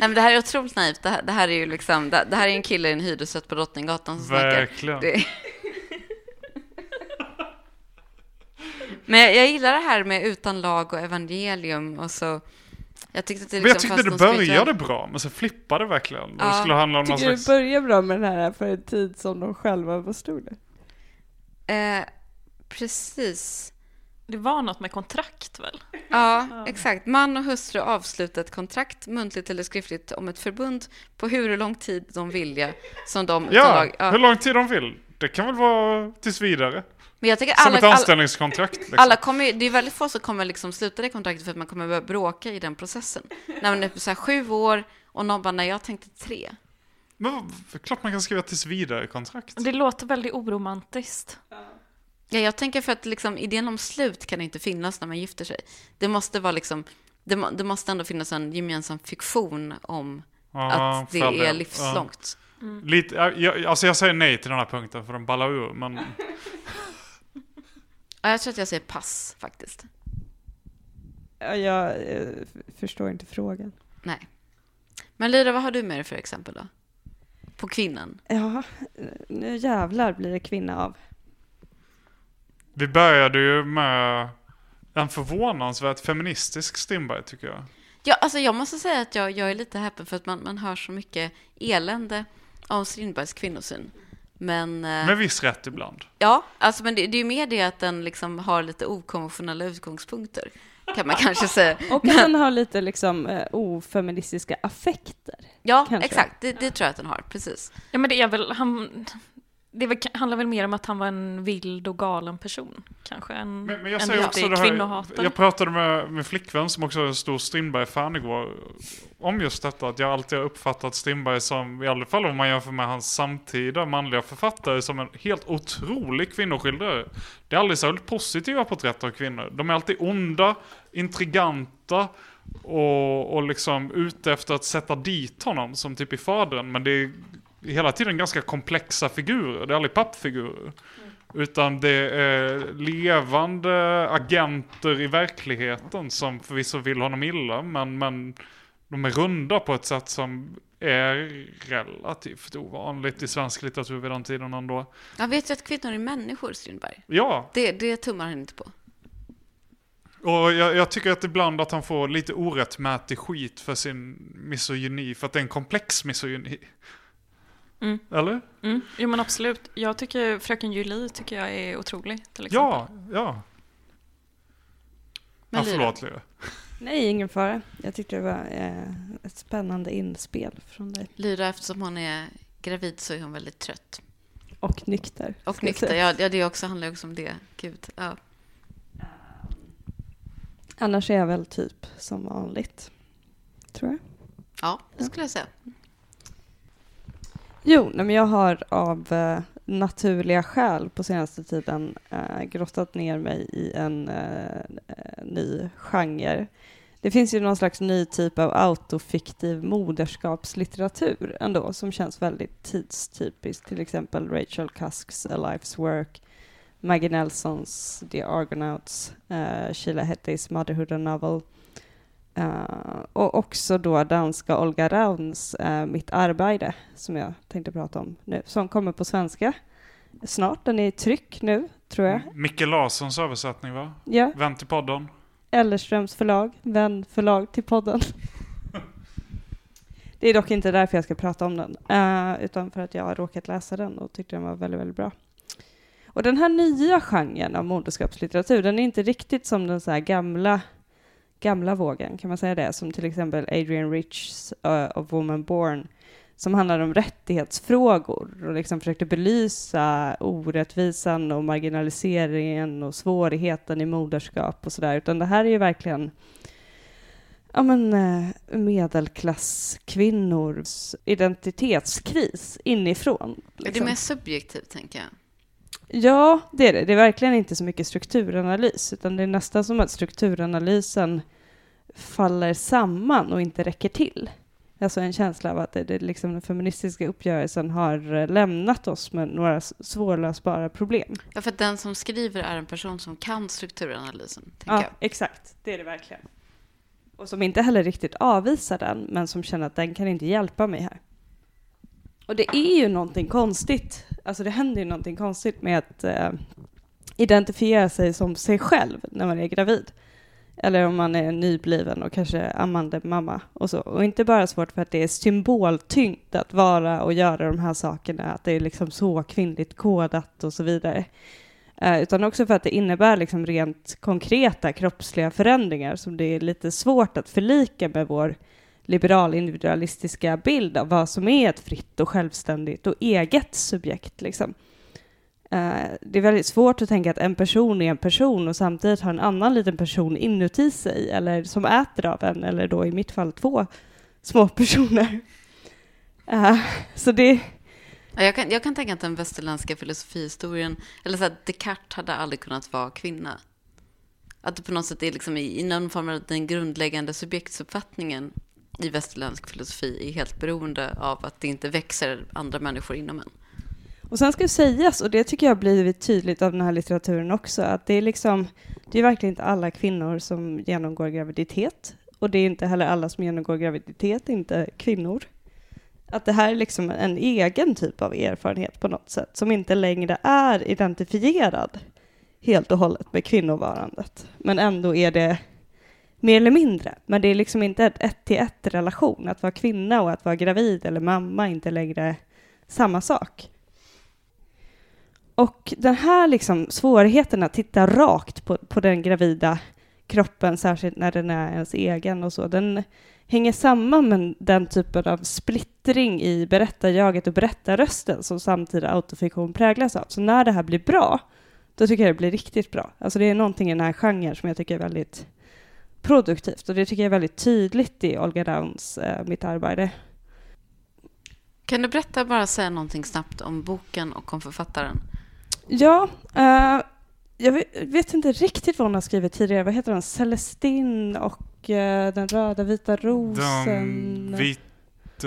Nej, men det här är otroligt naivt. Det här, det här är ju liksom, det, det här är en kille i en hyresrätt på Drottninggatan som snackar. Verkligen. Det... Men jag, jag gillar det här med utan lag och evangelium och så. Jag tyckte att det Men jag liksom tyckte det började bra, men så flippade det verkligen. Det Ja. skulle handla om Tycker du slags... det börjar bra med den här för en tid som de själva var stora? Eh, precis. Det var något med kontrakt väl? Ja, exakt. Man och hustru avslutar ett kontrakt, muntligt eller skriftligt, om ett förbund på hur lång tid de vilja som de Ja, lag... Ja. hur lång tid de vill. Det kan väl vara tills vidare. Men jag tycker Som alla, ett anställningskontrakt. *clears throat* Liksom. alla kommer det är väldigt få som kommer liksom sluta det kontraktet för att man kommer börja bråka i den processen. När man är på så här sju år och någon bara, nej jag tänkte tre. Men klart man kan skriva tills vidare kontrakt. Det låter väldigt oromantiskt. Ja, jag tänker för att liksom, idén om slut kan inte finnas när man gifter sig. Det måste vara liksom, det, må, det måste ändå finnas en gemensam fiktion om Ja, att det är livslångt. Ja. Lite, ja, jag, alltså jag säger nej till den här punkten för den ballar ur, men... *laughs* Ja, jag tror att jag säger pass faktiskt. Ja, jag eh, förstår inte frågan. Nej. Men Lyra, vad har du med dig för exempel då? På kvinnan? Ja, nu jävlar blir det kvinna av. Vi började ju med en förvånansvärt feministisk Strindberg tycker jag. Ja, alltså jag måste säga att jag, jag är lite häpen för att man, man hör så mycket elände om Strindbergs kvinnosyn. Men, eh, Med viss rätt ibland. ja, alltså, men det, det är ju mer det att den liksom har lite okonventionella utgångspunkter, kan man *laughs* kanske säga. Och att den har lite liksom eh, ofeministiska affekter. Ja, Kanske. exakt. Det, det tror jag att den har, precis. Ja men det är väl, han, det väl, handlar väl mer om att han var en vild och galen person, kanske, än Men, men jag en säger också det här, jag pratade med min flickvän som också är en stor Strindberg-fan igår om just detta att jag alltid har uppfattat Strindberg som, i alla fall om man jämför med hans samtida manliga författare, som en helt otrolig kvinnoskildrare. Det är aldrig särskilt positiva porträtt av kvinnor. De är alltid onda, intriganta och, och liksom ute efter att sätta dit honom som typ i Fadern. Men det är hela tiden ganska komplexa figurer, det är aldrig pappfigurer. Utan det är levande agenter i verkligheten som förvisso vill honom illa, men, men de är runda på ett sätt som är relativt ovanligt i svensk litteratur vid den tiden ändå. Jag vet ju att kvinnor är människor, Strindberg. Ja, Det, det tummar han inte på. och jag, jag tycker att ibland att han får lite orättmätig skit för sin misogyni, för att det är en komplex misogyni. Mm. Eller? Mm, jo men absolut. Jag tycker Fröken Julie tycker jag är otrolig till exempel. Ja, ja. Men ja Lyra? förlåt Lyra. Nej, ingen fara. Jag tyckte det var eh, ett spännande inspel från dig. Lyra, eftersom hon är gravid så är hon väldigt trött. Och nykter. Och nykter, ja, ja det också handlar ju också om det. Gud, ja. Annars är jag väl typ som vanligt. Tror jag. ja, det skulle jag säga. Jo, nej, men jag har av eh, naturliga skäl på senaste tiden eh, grottat ner mig i en eh, eh ny genre. Det finns ju någon slags ny typ av autofiktiv moderskapslitteratur ändå som känns väldigt tidstypisk. Till exempel Rachel Cusks A Life's Work, Maggie Nelsons The Argonauts, eh, Sheila Hettys Motherhood a Novel. Eh, och också då danska Olga Rauns eh, Mitt arbete, som jag tänkte prata om nu, som kommer på svenska snart. Den är i tryck nu, tror jag. Micke Larssons översättning va? Ja, Vän till podden. Ellerströms förlag, vän förlag till podden. Det är dock inte därför jag ska prata om den, eh, utan för att jag har råkat läsa den och tyckte den var väldigt, väldigt bra. Och den här nya genren av moderskapslitteratur, den är inte riktigt som den så gamla, gamla vågen, kan man säga det? Som till exempel Adrian Richs uh, of Woman Born, som handlar om rättighetsfrågor och liksom försökte belysa orättvisan och marginaliseringen och svårigheten i moderskap och sådär, utan det här är ju verkligen ja, men, eh, medelklasskvinnors identitetskris inifrån. Är det liksom. mer subjektivt, tänker jag? Ja, det är det. Det är verkligen inte så mycket strukturanalys, utan det är nästan som att strukturanalysen faller samman och inte räcker till. Alltså en känsla av att det, det liksom den feministiska uppgörelsen har eh, lämnat oss med några svårlösbara problem. Ja, för att den som skriver är en person som kan strukturanalysen, Ja, jag. exakt. Det är det verkligen. Och som inte heller riktigt avvisar den, men som känner att den kan inte hjälpa mig här. Och det är ju någonting konstigt. Alltså det händer ju någonting konstigt med att eh, identifiera sig som sig själv när man är gravid. Eller om man är nybliven och kanske ammande mamma och så. Och inte bara svårt för att det är symboltyngt att vara och göra de här sakerna, att det är liksom så kvinnligt kodat och så vidare. Eh, utan också för att det innebär liksom rent konkreta kroppsliga förändringar som det är lite svårt att förlika med vår liberal individualistiska bild av vad som är ett fritt och självständigt och eget subjekt. Liksom. Eh, det är väldigt svårt att tänka att en person är en person och samtidigt har en annan liten person inuti sig eller som äter av en, eller då i mitt fall två små personer. Eh, så det, jag, kan, jag kan tänka att den västerländska filosofihistorien, eller så att Descartes hade aldrig kunnat vara kvinna. Att det på något sätt är liksom i, i någon form av den grundläggande subjektsuppfattningen i västerländsk filosofi är helt beroende av att det inte växer andra människor inom en. Och sen ska det sägas, och det tycker jag har blivit tydligt av den här litteraturen också, att det är liksom, det är verkligen inte alla kvinnor som genomgår graviditet. Och det är inte heller alla som genomgår graviditet, inte kvinnor. Att det här är liksom en egen typ av erfarenhet på något sätt, som inte längre är identifierad helt och hållet med kvinnovarandet. Men ändå är det mer eller mindre. Men det är liksom inte ett ett till ett relation. Att vara kvinna och att vara gravid eller mamma är inte längre samma sak. Och den här liksom svårigheten att titta rakt på, på den gravida kroppen, särskilt när den är ens egen och så, den hänger samman med den typen av splittring i berättarjaget och berättarrösten som samtida autofiktion präglas av. Så när det här blir bra, då tycker jag det blir riktigt bra. Alltså det är någonting i den här genren som jag tycker är väldigt produktivt och det tycker jag är väldigt tydligt i Olga Downs äh, Mitt arbete. Kan du berätta, bara säga någonting snabbt om boken och om författaren? Ja, uh, jag vet, inte riktigt vad hon har skrivit tidigare. Vad heter den? Celestin och uh, Den röda vita rosen. Den vita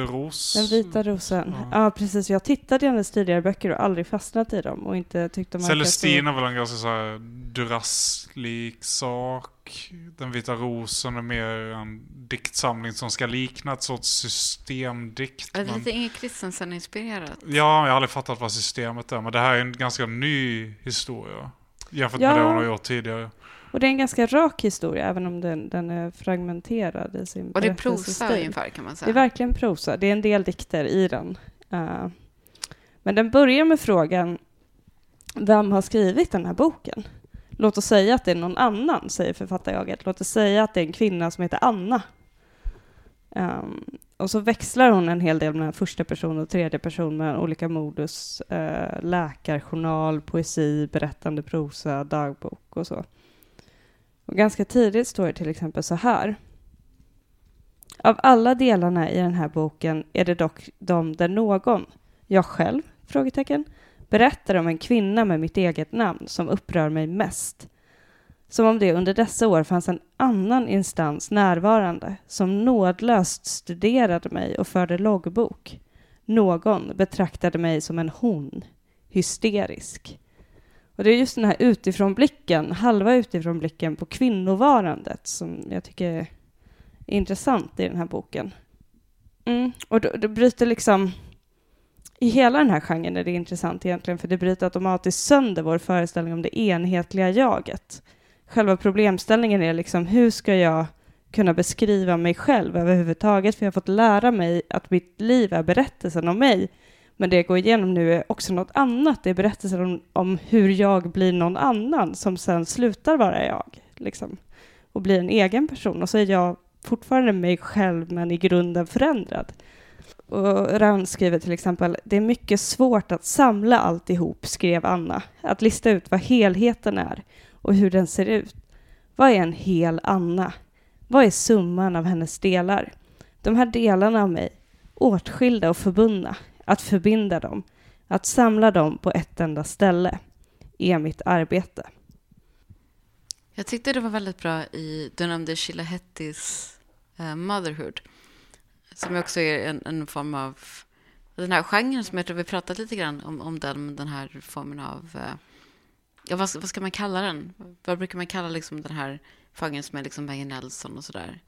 ros. Den vita rosen. Ja, ja precis. Jag tittade i hennes tidigare böcker och aldrig fastnat i dem och inte tyckte de Celestin är väl en ganska så här Duras-lik sak. Den vita rosen är mer en diktsamling som ska likna ett sorts systemdikt. Är det lite Inge Christensen-inspirerat? Ja, jag har aldrig fattat vad systemet är. Men det här är en ganska ny historia. Jämfört ja. med det hon har gjort tidigare. Och det är en ganska rak historia, även om den, den är fragmenterad i sin Och det är prosa ungefär, kan man säga? Det är verkligen prosa. Det är en del dikter i den. Uh, men den börjar med frågan, vem har skrivit den här boken? Låt oss säga att det är någon annan, säger författarjaget. Låt oss säga att det är en kvinna som heter Anna. Um, och så växlar hon en hel del mellan första person och tredje person med olika modus. Uh, läkarjournal, poesi, berättande prosa, dagbok och så. Och ganska tidigt står det till exempel så här. Av alla delarna i den här boken är det dock de där någon, jag själv, frågetecken, berättar om en kvinna med mitt eget namn som upprör mig mest. Som om det under dessa år fanns en annan instans närvarande som nådlöst studerade mig och förde loggbok. Någon betraktade mig som en hon, hysterisk. Och det är just den här utifrånblicken, halva utifrånblicken på kvinnovarandet som jag tycker är intressant i den här boken. Mm. Och det, det bryter liksom... I hela den här genren är det intressant egentligen, för det bryter automatiskt sönder vår föreställning om det enhetliga jaget. Själva problemställningen är liksom, hur ska jag kunna beskriva mig själv överhuvudtaget? För jag har fått lära mig att mitt liv är berättelsen om mig men det jag går igenom nu är också något annat. Det är berättelser om, om hur jag blir någon annan som sen slutar vara jag. Liksom, och blir en egen person. Och så är jag fortfarande mig själv, men i grunden förändrad. Och Rand skriver till exempel, det är mycket svårt att samla alltihop, skrev Anna. Att lista ut vad helheten är och hur den ser ut. Vad är en hel Anna? Vad är summan av hennes delar? De här delarna av mig, åtskilda och förbundna, att förbinda dem, att samla dem på ett enda ställe, är mitt arbete. Jag tyckte det var väldigt bra i, du nämnde Sheila Hettis uh, eh, Motherhood, som också är en, en, form av, den här genren som jag tror vi pratat lite grann om, om den, den här formen av, uh, ja vad, vad ska man kalla den? Vad brukar man kalla liksom den här genren som är liksom Maggie Nelson och sådär?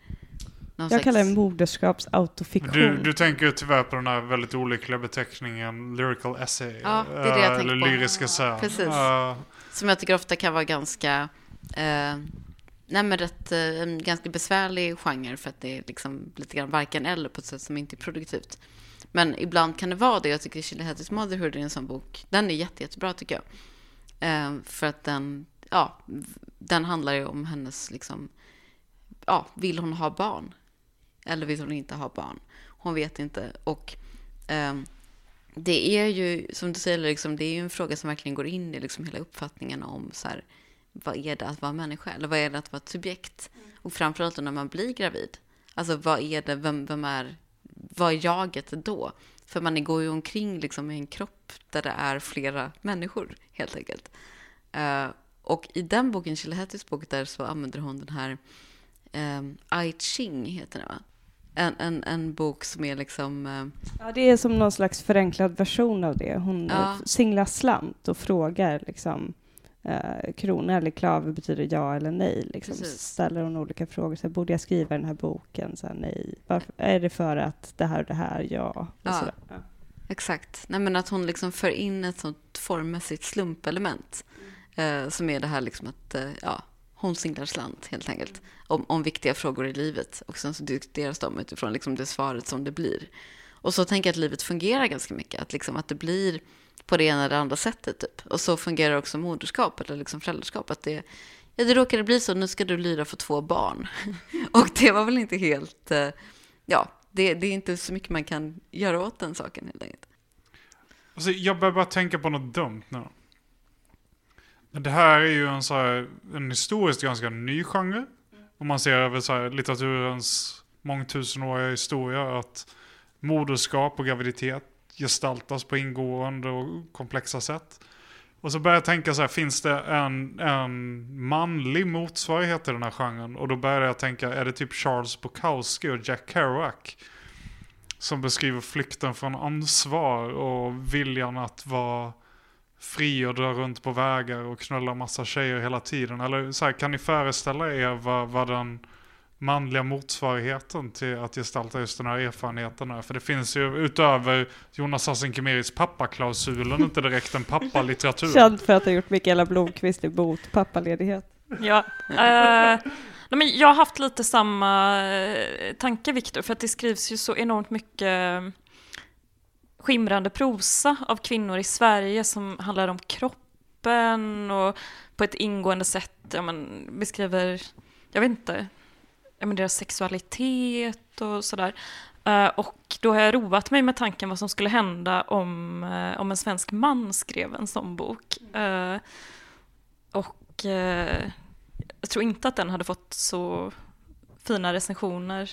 Jag slags... kallar det moderskapsautofiktion. Du, du tänker tyvärr på den här väldigt olyckliga beteckningen lyrical essay. Ja, det är det jag uh, tänker eller på. lyrisk essä. Precis. Uh, Som jag tycker ofta kan vara ganska, uh, nej men rätt, uh, en ganska besvärlig genre för att det är liksom lite grann varken eller på ett sätt som inte är produktivt. Men ibland kan det vara det. Jag tycker Chili Hattie's Motherhood är en sån bok. Den är jätte, jättebra tycker jag. Uh, för att den, ja, den handlar ju om hennes liksom, ja, vill hon ha barn? Eller vill hon inte ha barn? Hon vet inte. Och eh, det är ju, som du säger, liksom, det är ju en fråga som verkligen går in i liksom hela uppfattningen om så här, vad är det att vara människa? Eller vad är det att vara ett subjekt? Och framförallt när man blir gravid. Alltså vad är det, vem, vem är, vad är jaget då? För man går ju omkring liksom i en kropp där det är flera människor, helt enkelt. Uh, och i den boken, Chilehettis bok, där så använder hon den här um, I Ching, heter den va? En, en, en bok som är liksom... Eh... Ja, det är som någon slags förenklad version av det. Hon ja. singlar slant och frågar liksom eh, krona eller klave betyder ja eller nej. Liksom. Ställer hon olika frågor. Så här, borde jag skriva den här boken? Så här, nej. Varför, är det för att det här och det här? Ja. ja. ja. Exakt. Nej, men att hon liksom för in ett sånt formmässigt slumpelement Eh, som är det här liksom att eh, ja, hon singlar slant helt enkelt. Om, om viktiga frågor i livet. Och sen så diskuteras de utifrån liksom det svaret som det blir. Och så tänker jag att livet fungerar ganska mycket. Att, liksom, att det blir på det ena eller andra sättet. Typ. Och så fungerar också moderskap eller liksom föräldraskap. Att det, ja, det råkade bli så, nu ska du lyra för två barn. *laughs* och det var väl inte helt, eh, ja, det, det, är inte så mycket man kan göra åt den saken helt enkelt. Alltså, jag börjar bara tänka på något dumt nu. Det här är ju en, så här, en historiskt ganska ny genre. Om man ser över så här, litteraturens mångtusenåriga historia. Att moderskap och graviditet gestaltas på ingående och komplexa sätt. Och så börjar jag tänka så här, finns det en, en manlig motsvarighet till den här genren? Och då börjar jag tänka, är det typ Charles Bukowski och Jack Kerouac? Som beskriver flykten från ansvar och viljan att vara fri och dra runt på vägar och knulla massa tjejer hela tiden. Eller så här, kan ni föreställa er vad, vad den manliga motsvarigheten till att gestalta just den här erfarenheten är? För det finns ju utöver Jonas Hassan Khemiris pappaklausulen inte direkt en pappalitteratur. Känd för att ha gjort Mikaela Blomqvist emot pappaledighet. Ja, eh, nej, men jag har haft lite samma eh, tanke Viktor, för att det skrivs ju så enormt mycket skimrande prosa av kvinnor i Sverige som handlar om kroppen och på ett ingående sätt ja, men, beskriver, jag vet inte, ja, men deras sexualitet och sådär. Uh, och då har jag roat mig med tanken vad som skulle hända om, uh, om en svensk man skrev en sån bok. Uh, och jag tror inte att den hade fått så fina recensioner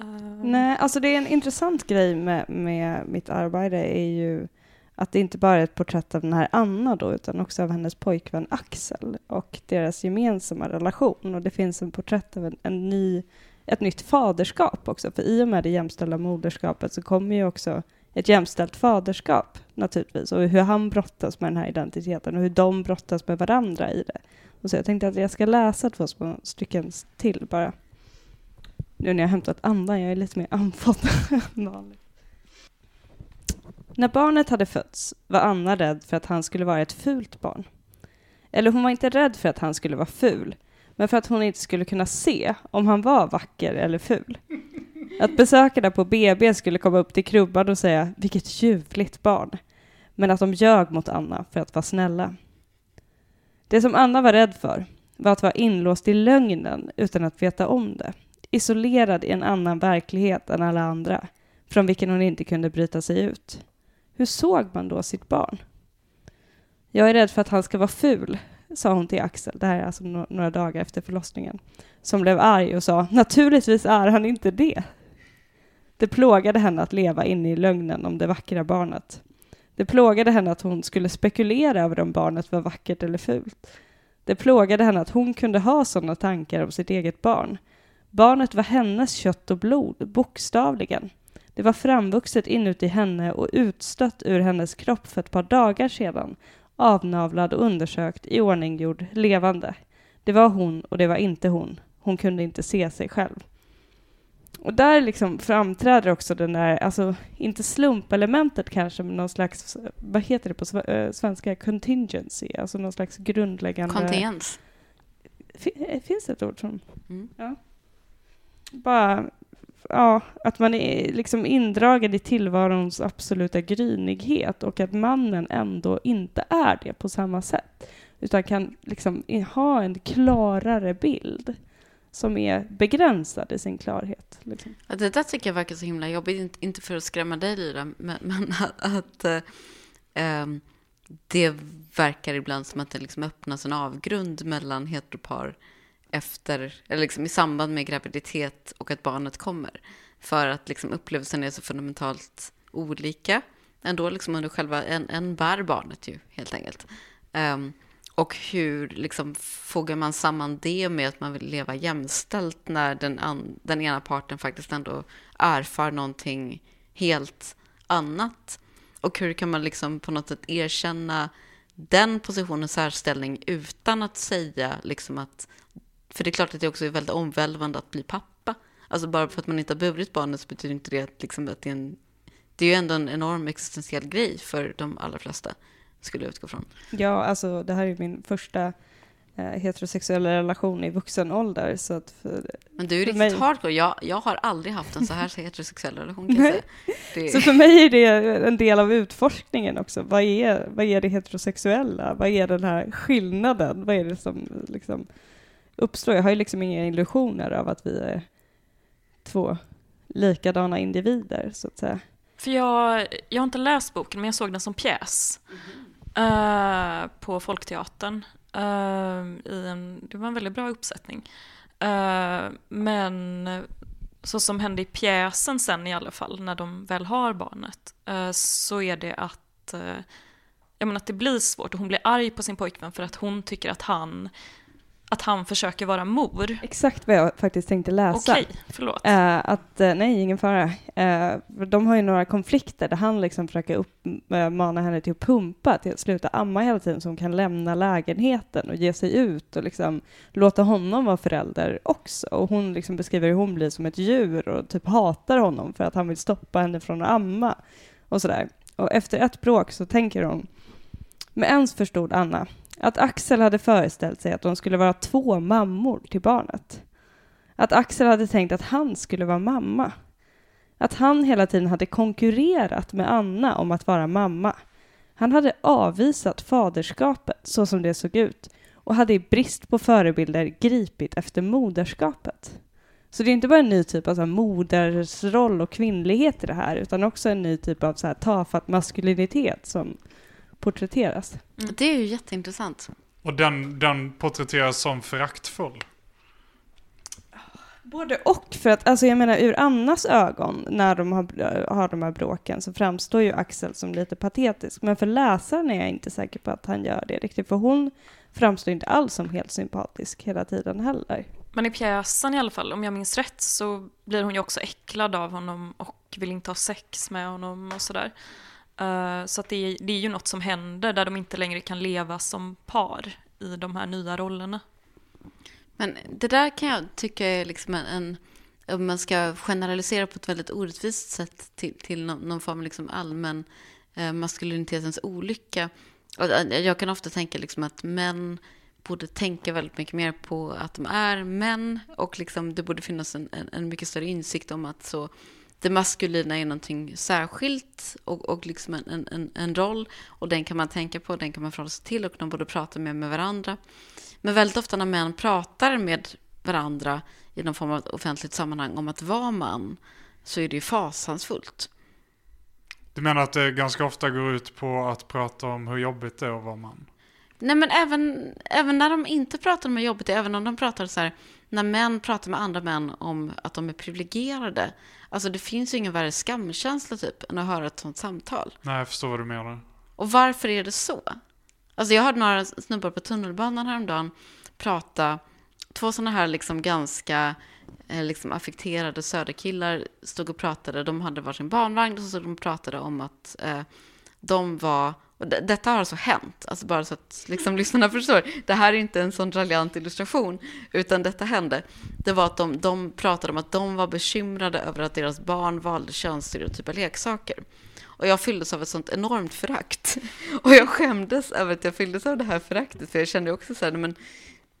Uh... Nej, alltså det är en intressant grej med, med mitt arbete är ju att det inte bara är ett porträtt av den här Anna då, utan också av hennes pojkvän Axel och deras gemensamma relation. Och det finns en porträtt av en, en ny, ett nytt faderskap också, för i och med det jämställda moderskapet så kommer ju också ett jämställt faderskap naturligtvis och hur han brottas med den här identiteten och hur de brottas med varandra i det. Och så jag tänkte att jag ska läsa två små stycken till bara nu när jag hämtat andan, jag är lite mer andfådd *laughs* än vanligt. När barnet hade fötts var Anna rädd för att han skulle vara ett fult barn. Eller hon var inte rädd för att han skulle vara ful, men för att hon inte skulle kunna se om han var vacker eller ful. Att besökarna på BB skulle komma upp till krubban och säga ”vilket ljuvligt barn”, men att de ljög mot Anna för att vara snälla. Det som Anna var rädd för var att vara inlåst i lögnen utan att veta om det isolerad i en annan verklighet än alla andra, från vilken hon inte kunde bryta sig ut. Hur såg man då sitt barn? Jag är rädd för att han ska vara ful, sa hon till Axel, det här är alltså några dagar efter förlossningen, som blev arg och sa naturligtvis är han inte det. Det plågade henne att leva inne i lögnen om det vackra barnet. Det plågade henne att hon skulle spekulera över om barnet var vackert eller fult. Det plågade henne att hon kunde ha sådana tankar om sitt eget barn, Barnet var hennes kött och blod, bokstavligen. Det var framvuxet inuti henne och utstött ur hennes kropp för ett par dagar sedan, avnavlad och undersökt, i ordninggjord, levande. Det var hon och det var inte hon. Hon kunde inte se sig själv. Och där liksom framträder också den där, alltså inte slumpelementet kanske, men någon slags, vad heter det på eh, svenska, contingency, alltså någon slags grundläggande... Kontingens. Finns det ett ord som... Mm. Ja bara, ja, att man är liksom indragen i tillvarons absoluta grynighet och att mannen ändå inte är det på samma sätt, utan kan liksom ha en klarare bild som är begränsad i sin klarhet. Liksom. Ja, det där tycker jag verkar så himla jobbigt, inte för att skrämma dig Lyra, men, men *laughs* att, att äh, det verkar ibland som att det liksom öppnas en avgrund mellan heteropar efter, eller liksom i samband med graviditet och att barnet kommer. För att liksom upplevelsen är så fundamentalt olika ändå liksom under själva, en, en bär barnet ju helt enkelt. Um, och hur liksom fogar man samman det med att man vill leva jämställt när den, an, den ena parten faktiskt ändå erfar någonting helt annat? Och hur kan man liksom på något sätt erkänna den positionens särställning utan att säga liksom att för det är klart att det också är väldigt omvälvande att bli pappa. Alltså bara för att man inte har burit barnet så betyder inte det att, liksom att det är en... Det är ju ändå en enorm existentiell grej för de allra flesta. skulle jag utgå från. Ja, alltså det här är min första eh, heterosexuella relation i vuxen ålder. Så att för, Men du är riktigt mig- hardcore. Jag, jag har aldrig haft en så här *laughs* heterosexuell relation kan jag säga. Det, så för mig är det en del av utforskningen också. Vad är, vad är det heterosexuella? Vad är den här skillnaden? Vad är det som liksom uppstår? Jag har ju liksom inga illusioner av att vi är två likadana individer, så att säga. För jag, jag har inte läst boken, men jag såg den som pjäs. eh, på Folkteatern. Eh, i en, det var en väldigt bra uppsättning. Eh, men så som hände i pjäsen sen i alla fall, när de väl har barnet, så är det att, jag menar att det blir svårt och hon blir arg på sin pojkvän för att hon tycker att han, att han försöker vara mor. Exakt vad jag faktiskt tänkte läsa. Okej, förlåt. Eh, att, eh, nej, ingen fara. Eh, de har ju några konflikter där han liksom försöker uppmana henne till att pumpa, till att sluta amma hela tiden så hon kan lämna lägenheten och ge sig ut och liksom låta honom vara förälder också. Och hon liksom beskriver hur hon blir som ett djur och typ hatar honom för att han vill stoppa henne från att amma och sådär. Och efter ett bråk så tänker hon, med ens förstod Anna att Axel hade föreställt sig att de skulle vara två mammor till barnet. Att Axel hade tänkt att han skulle vara mamma. Att han hela tiden hade konkurrerat med Anna om att vara mamma. Han hade avvisat faderskapet så som det såg ut och hade i brist på förebilder gripit efter moderskapet. Så det är inte bara en ny typ av så här modersroll och kvinnlighet i det här utan också en ny typ av så här tafatt maskulinitet som porträtteras. det är ju jätteintressant. Och den, den porträtteras som föraktfull. Både och, för att alltså jag menar ur Annas ögon när de har, har de här bråken så framstår ju Axel som lite patetisk. Men för läsaren är jag inte säker på att han gör det riktigt, för hon framstår inte alls som helt sympatisk hela tiden heller. Men i pjäsen i alla fall, om jag minns rätt, så blir hon ju också äcklad av honom och vill inte ha sex med honom och sådär. Eh, så att det, är, det är ju något som händer där de inte längre kan leva som par i de här nya rollerna. Men det där kan jag tycka är liksom en, en om man ska generalisera på ett väldigt orättvist sätt till, till någon, någon form av liksom allmän eh, maskulinitetens olycka. Och, eh, jag kan ofta tänka liksom att män borde tänka väldigt mycket mer på att de är män och liksom det borde finnas en, en, en mycket större insikt om att så det maskulina är någonting särskilt och, och liksom en, en- en, roll och den kan man tänka på, den kan man förhålla sig till och de borde prata mer med varandra. Men väldigt ofta när män pratar med varandra i någon form av offentligt sammanhang om att vara man så är det ju fasansfullt. Du menar att det ganska ofta går ut på att prata om hur jobbigt det är att vara man? Nej men även, även när de inte pratar om hur jobbigt det är, även om de pratar så här, när män pratar med andra män om att de är privilegierade. Alltså det finns ju ingen värre skamkänsla typ än att höra ett sånt samtal. Nej, jag förstår vad du menar. Och varför är det så? Alltså jag hörde några snubbar på tunnelbanan häromdagen prata, två sådana här liksom ganska eh, liksom affekterade söderkillar stod och pratade, de hade varsin barnvagn och så de pratade om att eh, de var, och det, detta har alltså hänt, alltså bara så att liksom *laughs* lyssnarna förstår, det här är inte en sån raljant illustration, utan detta hände. Det var att de, de pratade om att de var bekymrade över att deras barn valde könsstereotypa leksaker. Och jag fylldes av ett sånt enormt förakt. *laughs* Och jag skämdes över att jag fylldes av det här föraktet, för jag kände också så här, men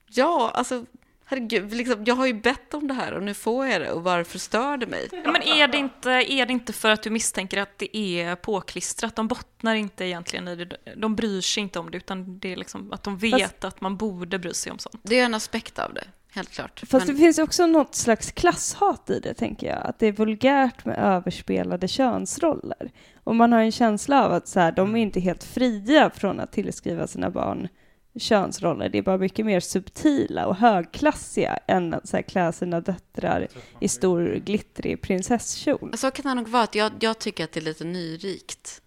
ja, alltså herregud, liksom, jag har ju bett om det här och nu får jag det och varför stör det mig? Ja, Men är det, inte, är det inte för att du misstänker att det är påklistrat? De bottnar inte egentligen i det. De bryr sig inte om det, utan det är liksom att de vet att man borde bry sig om sånt. Det är en aspekt av det, helt klart. Fast Men- det finns också något slags klasshat i det, tänker jag. Att det är vulgärt med överspelade könsroller. Och man har en känsla av att så här, de är inte helt fria från att tillskriva sina barn könsroller. Det är bara mycket mer subtila och högklassiga än att så här, klä sina döttrar i stor glittrig prinsesskjol. Så kan det nog vara. Att jag, jag tycker att det är lite nyrikt.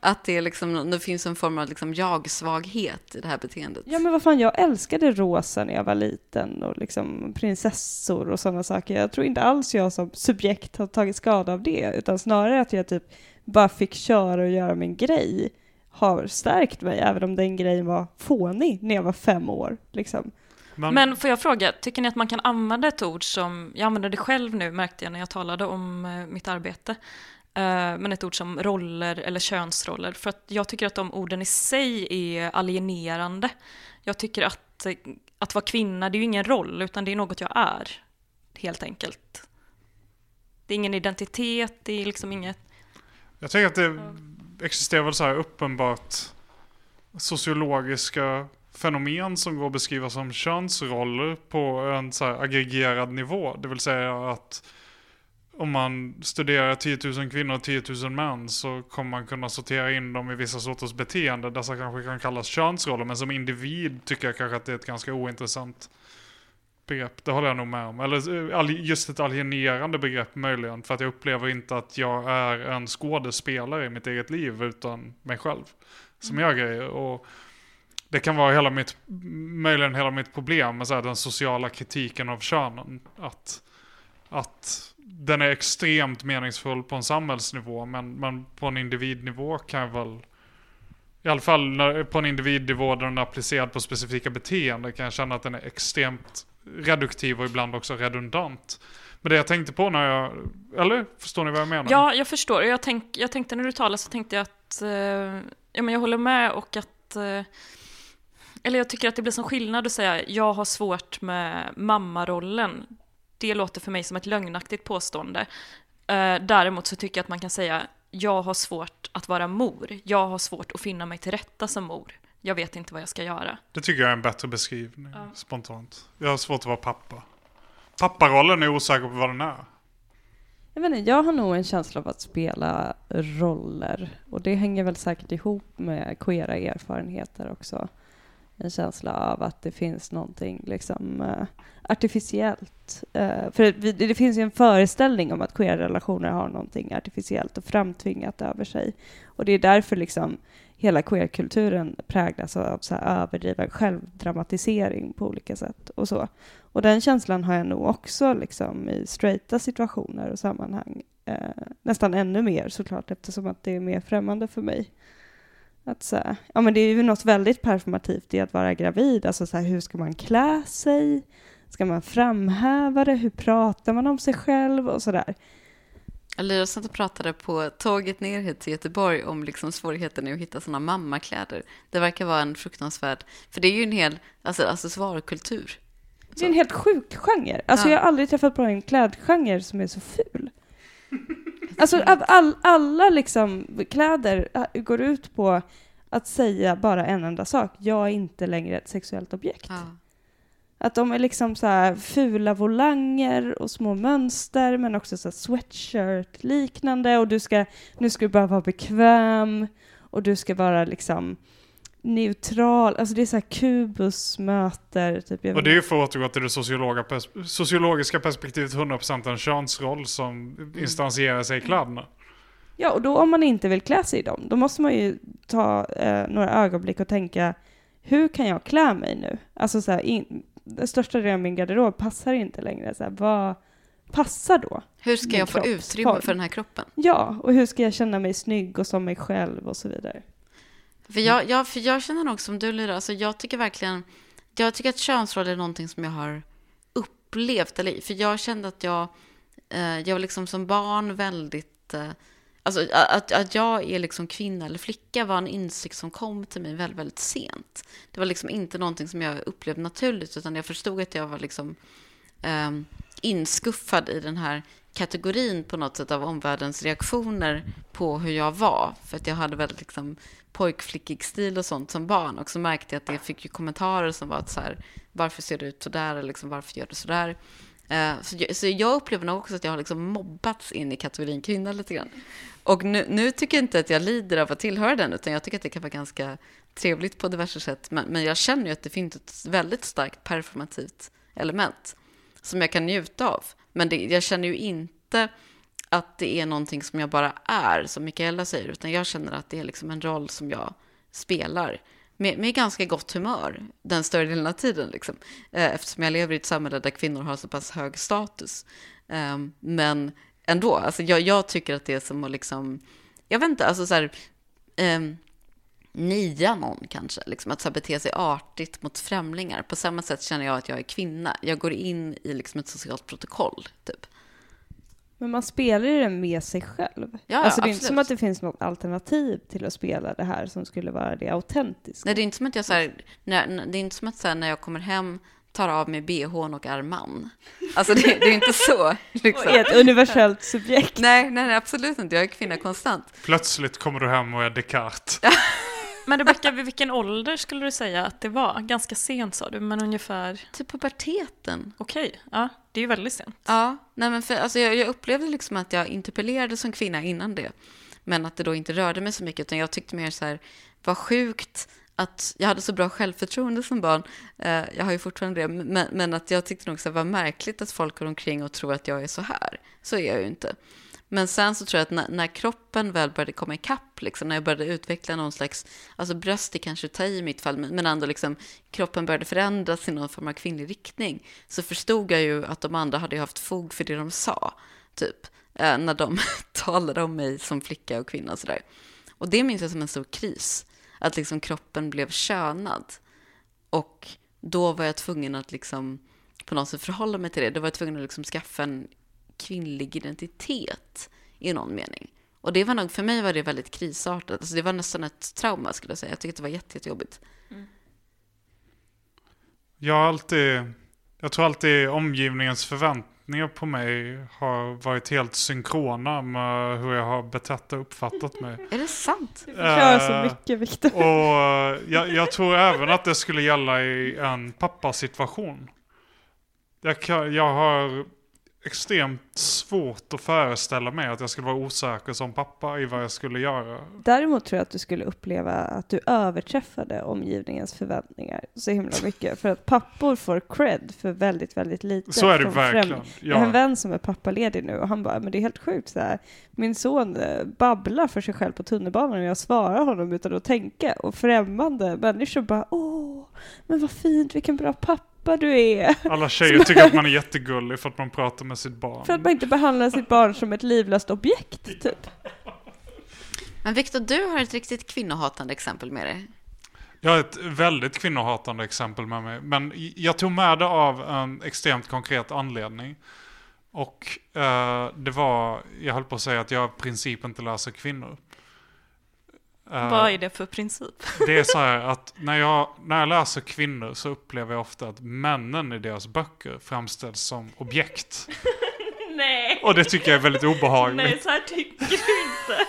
Att det, är liksom, det finns en form av liksom jag-svaghet i det här beteendet. Ja men vad fan, jag älskade rosa när jag var liten och liksom prinsessor och sådana saker. Jag tror inte alls jag som subjekt har tagit skada av det, utan snarare att jag typ bara fick köra och göra min grej har stärkt mig, även om den grejen var fånig när jag var fem år. Liksom. Men, Men får jag fråga, tycker ni att man kan använda ett ord som, jag använder det själv nu märkte jag när jag talade om eh, mitt arbete, Eh, men ett ord som roller eller könsroller. För att jag tycker att de orden i sig är alienerande. Jag tycker att att vara kvinna, det är ju ingen roll, utan det är något jag är. Helt enkelt. Det är ingen identitet, det är liksom inget... Jag tänker att det existerar väl så här uppenbart sociologiska fenomen som går att beskriva som könsroller på en så aggregerad nivå. Det vill säga att om man studerar 10 000 kvinnor och 10 000 män så kommer man kunna sortera in dem i vissa sorters beteende. Dessa kanske kan kallas könsroller, men som individ tycker jag kanske att det är ett ganska ointressant begrepp. Det håller jag nog med om. Eller eh, just ett alienerande begrepp möjligen. För att jag upplever inte att jag är en skådespelare i mitt eget liv utan mig själv. Som mm. gör grejer. Och det kan vara hela mitt, möjligen hela mitt problem med så här, den sociala kritiken av könen. Att, att den är extremt meningsfull på en samhällsnivå, men, men på en individnivå kan jag väl i alla fall när, på en individnivå där den är applicerad på specifika beteenden kan jag känna att den är extremt reduktiv och ibland också redundant. Men det jag tänkte på när jag, eller förstår ni vad jag menar? Ja, jag förstår. Jag, tänk, jag tänkte när du talade så tänkte jag att, eh, ja men jag håller med och att, eh, eller jag tycker att det blir som skillnad att säga jag har svårt med mammarollen det låter för mig som ett lögnaktigt påstående. Eh, däremot så tycker jag att man kan säga jag har svårt att vara mor. Jag har svårt att finna mig till rätta som mor. Jag vet inte vad jag ska göra. Det tycker jag är en bättre beskrivning, ja. spontant. Jag har svårt att vara pappa. Papparollen är osäker på vad den är. Jag, vet inte, jag har nog en känsla av att spela roller. Och det hänger väl säkert ihop med queera erfarenheter också en känsla av att det finns någonting liksom, uh, artificiellt. Uh, för det, det, finns ju en föreställning om att queer-relationer har någonting artificiellt och framtvingat över sig. Och det är därför liksom hela queerkulturen präglas av så här överdriven självdramatisering på olika sätt och så. Och den känslan har jag nog också liksom i straighta situationer och sammanhang. Eh, nästan ännu mer såklart eftersom att det är mer främmande för mig. Att så här, ja men det är ju något väldigt performativt i att vara gravid. Alltså så här, hur ska man klä sig? Ska man framhäva det? Hur pratar man om sig själv och sådär? Lyra satt och pratade på tåget ner hit till Göteborg om liksom svårigheten att hitta sådana mammakläder. Det verkar vara en fruktansvärd, för det är ju en hel alltså, accessoarkultur. Det är en helt sjuk genre. Alltså ja. jag har aldrig träffat på en klädgenre som är så ful. *laughs* Alltså all, alla liksom kläder äh, går ut på att säga bara en enda sak. Jag är inte längre ett sexuellt objekt. Ja. Att de är liksom så här fula volanger och små mönster men också så sweatshirt-liknande och du ska, nu ska du bara vara bekväm och du ska vara liksom neutral, alltså det är så här kubus möter typ. Och det är ju för att återgå till det pers sociologiska perspektivet 100% en könsroll som instansierar sig i kläderna. Ja, och då om man inte vill klä sig i dem, då måste man ju ta eh, några ögonblick och tänka, hur kan jag klä mig nu? Alltså så här, in, den största delen av min garderob passar inte längre. Så här, vad passar då? Hur ska jag få utrymme för den här kroppen? Ja, och hur ska jag känna mig snygg och som mig själv och så vidare. För jag, jag, för jag känner nog som du Lyra, alltså jag tycker verkligen, jag tycker att könsroller är någonting som jag har upplevt, eller, för jag kände att jag, eh, jag var liksom som barn väldigt, eh, alltså att, att jag är liksom kvinna eller flicka var en insikt som kom till mig väldigt, väldigt sent. Det var liksom inte någonting som jag upplevde naturligt, utan jag förstod att jag var liksom eh, inskuffad i den här kategorin på något sätt av omvärldens reaktioner på hur jag var. För att jag hade väldigt liksom pojkflickig stil och sånt som barn. Och så märkte jag att det fick ju kommentarer som var att så här, varför ser du ut sådär? Eller liksom, varför gör du så där? Eh, så, jag, så jag upplever nog också att jag har liksom mobbats in i kategorin kvinna lite grann. Och nu, nu, tycker jag inte att jag lider av att tillhöra den, utan jag tycker att det kan vara ganska trevligt på diverse sätt. Men, men jag känner ju att det finns ett väldigt starkt performativt element som jag kan njuta av. Men det, jag känner ju inte att det är någonting som jag bara är, som Mikaela säger, utan jag känner att det är liksom en roll som jag spelar med, med ganska gott humör den större delen av tiden, liksom. Eh, eftersom jag lever i ett samhälle där kvinnor har så pass hög status. Ehm, men ändå, alltså jag, jag tycker att det är som att liksom, jag vet inte, alltså så här, ehm, nia någon kanske, liksom, att så bete sig artigt mot främlingar. På samma sätt känner jag att jag är kvinna. Jag går in i liksom ett socialt protokoll, typ. Men man spelar ju den med sig själv. Ja, alltså det är inte absolut. som att det finns något alternativ till att spela det här som skulle vara det autentiska. Nej, det är inte som att jag så här, när, det är inte som att så här, när jag kommer hem tar av mig bhn och är man. Alltså det, det är inte så. *laughs* Och Liksom. är ett universellt subjekt. Nej, nej, nej, absolut inte. Jag är kvinna konstant. Plötsligt kommer du hem och är Descartes. *laughs* Men Rebecka, vid vilken ålder skulle du säga att det var? Ganska sent sa du, men ungefär... Typ puberteten. Okej, ja, det är ju väldigt sent. Ja, nej men för, alltså jag, jag upplevde liksom att jag interpellerade som kvinna innan det. Men att det då inte rörde mig så mycket, utan jag tyckte mer så här, vad sjukt att jag hade så bra självförtroende som barn. Eh, jag har ju fortfarande det, men, men att jag tyckte nog så här, vad märkligt att folk går omkring och tror att jag är så här. Så är jag ju inte. Men sen så tror jag att när, när kroppen väl började komma ikapp, liksom, när jag började utveckla någon slags, alltså bröst är kanske ta i mitt fall, men, ändå liksom kroppen började förändras i någon form av kvinnlig riktning, så förstod jag ju att de andra hade haft fog för det de sa, typ, eh, när de *laughs* talade om mig som flicka och kvinna och sådär. Och det minns jag som en stor kris, att liksom kroppen blev könad. Och då var jag tvungen att liksom på något sätt förhålla mig till det. Då var jag tvungen att liksom skaffa en kvinnlig identitet i någon mening. Och det var nog, för mig var det väldigt krisartat. Alltså det var nästan ett trauma skulle jag säga. Jag tyckte det var jätte, jättejobbigt. Jag har alltid, jag tror alltid omgivningens förväntningar på mig har varit helt synkrona med hur jag har betett och uppfattat mig. *laughs* Är det sant? Du förstör så Eh, mycket, Viktor. Och eh, jag, jag tror även att det skulle gälla i en pappasituation. Jag, kan, jag har extremt svårt att föreställa mig att jag skulle vara osäker som pappa i vad jag skulle göra. Däremot tror jag att du skulle uppleva att du överträffade omgivningens förväntningar så himla mycket. För att pappor får cred för väldigt, väldigt lite. Så är det verkligen. Jag har en vän som är pappaledig nu och han bara, men det är helt sjukt så här. Min son eh, babblar för sig själv på tunnelbanan och jag svarar honom utan att tänka. Och främmande människor bara, åh, men vad fint, vilken bra pappa du är. Alla *laughs* tjejer tycker att man är jättegullig för att man pratar med sitt barn. För att man inte behandlar sitt barn som ett livlöst objekt, typ. *laughs* Men Viktor, du har ett riktigt kvinnohatande exempel med dig. Jag har ett väldigt kvinnohatande exempel med mig. Men jag tog med det av en extremt konkret anledning. Och eh, det var, jag höll på att säga att jag i princip inte läser kvinnor. Eh, Vad är det för princip? *laughs* det är så här att *laughs* när jag, när jag läser kvinnor så upplever jag ofta att männen i deras böcker framställs som objekt. *laughs* Nej! Och det tycker jag är väldigt obehagligt. Nej, så här tycker du inte.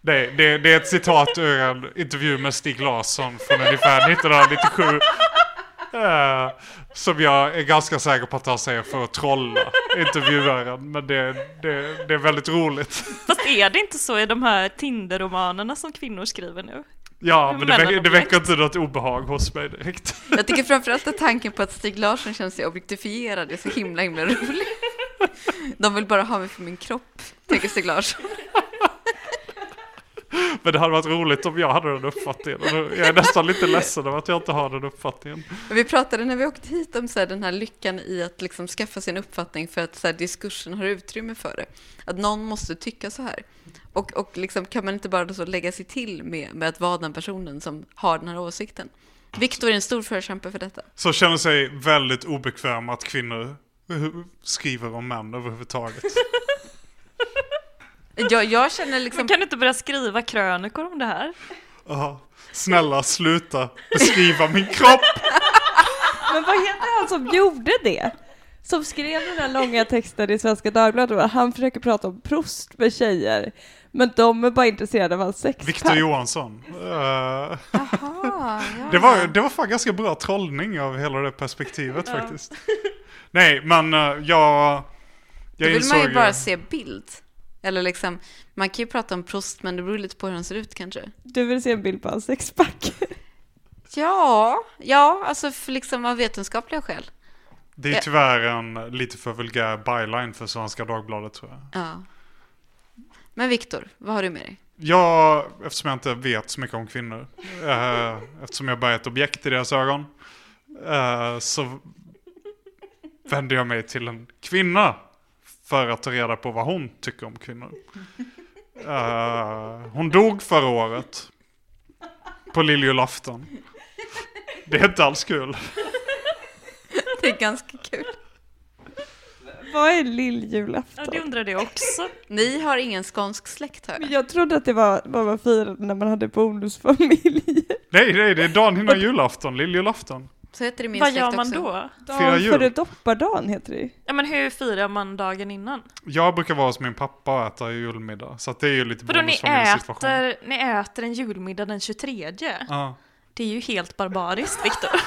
Det, det, det är ett citat ur en intervju med Stig Larsson från ungefär 1997. Eh, som jag är ganska säker på att han säger för att trolla intervjuaren. Men det, det, det är väldigt roligt. Fast är det inte så i de här Tinder-romanerna som kvinnor skriver nu? Ja, men det, väcker, det väcker inte något obehag hos mig direkt. Jag tycker framförallt att tanken på att Stig Larsson känner sig objektifierad är så himla, himla rolig. De vill bara ha mig för min kropp, tänker Stig Larsson. Men det hade varit roligt om jag hade den uppfattningen. Jag är nästan lite ledsen över att jag inte har den uppfattningen. Men Vi pratade när vi åkte hit om så här, den här lyckan i att liksom skaffa sin uppfattning för att så här, diskursen har utrymme för det. Att någon måste tycka så här. Och, och liksom, kan man inte bara så lägga sig till med, med att vara den personen som har den här åsikten? Viktor är en stor förkämpe för detta. Så känner sig väldigt obekväm att kvinnor skriver om män överhuvudtaget. *laughs* Jag, jag känner liksom... Men kan du inte börja skriva krönikor om det här? Aha. Snälla sluta beskriva min kropp! *laughs* Men vad heter han som gjorde det? Som skrev den där långa texten i Svenska Dagbladet han försöker prata om Proust med tjejer. Men de är bara intresserade av hans sexpack. Viktor Johansson. Eh, Jaha, *laughs* ja. det, var, det var fan ganska bra trollning av hela det perspektivet faktiskt. Nej, men uh, jag... Då Jag vill insåg man ju bara se bild. Eller liksom, man kan ju prata om Proust, men det beror lite på hur han ser ut kanske. Du vill se en bild på hans sexpack? *laughs* Ja, ja, alltså för liksom av vetenskapliga skäl. Det är Ja. tyvärr en lite för vulgär byline för Svenska Dagbladet tror jag. Ja. Men Viktor, vad har du med dig? Jag, eftersom jag inte vet så mycket om kvinnor, eh, eftersom jag bara är ett objekt i deras ögon, eh, så vänder jag mig till en kvinna för att ta reda på vad hon tycker om kvinnor. Eh, hon dog förra året på lilljulafton. Det är inte alls kul. Det är ganska kul. Vad är Ja, lilljulafton? det undrade jag också. Ni har ingen skånsk släkt jag. Jag trodde att det var vad man firade när man hade bonusfamilj. Nej, nej, det är dagen innan julafton, lilljulafton. Så heter det min Vad gör man också. då? Fira Dagen jul. före doppardagen heter det. Ja men hur firar man dagen innan? Jag brukar vara hos min pappa och äta julmiddag, så att det är ju lite Vadå ni äter, ni äter en julmiddag den 23? Ja. Det är ju helt barbariskt Viktor. *laughs*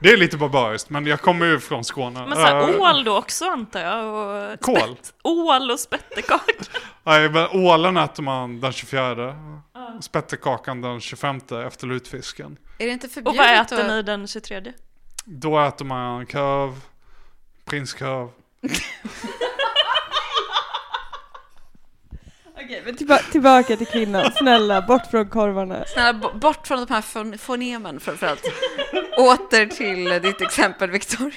Det är lite barbariskt, men jag kommer ju från Skåne. Men såhär Eh, ål då också antar jag? Och Kål? spett- Ål och spettekaka. *laughs* Nej, men ålen äter man den 24. Spetterkakan den 25 efter lutfisken. Är det inte Och förbjudet vad äter att... ni den 23? Då äter man korv, prinskorv. *laughs* Okej, men tillba- tillbaka till kvinnan. Snälla, bort från korvarna. Snälla, bort från de här fon- fonemen framförallt. Åter till ditt exempel, Viktor.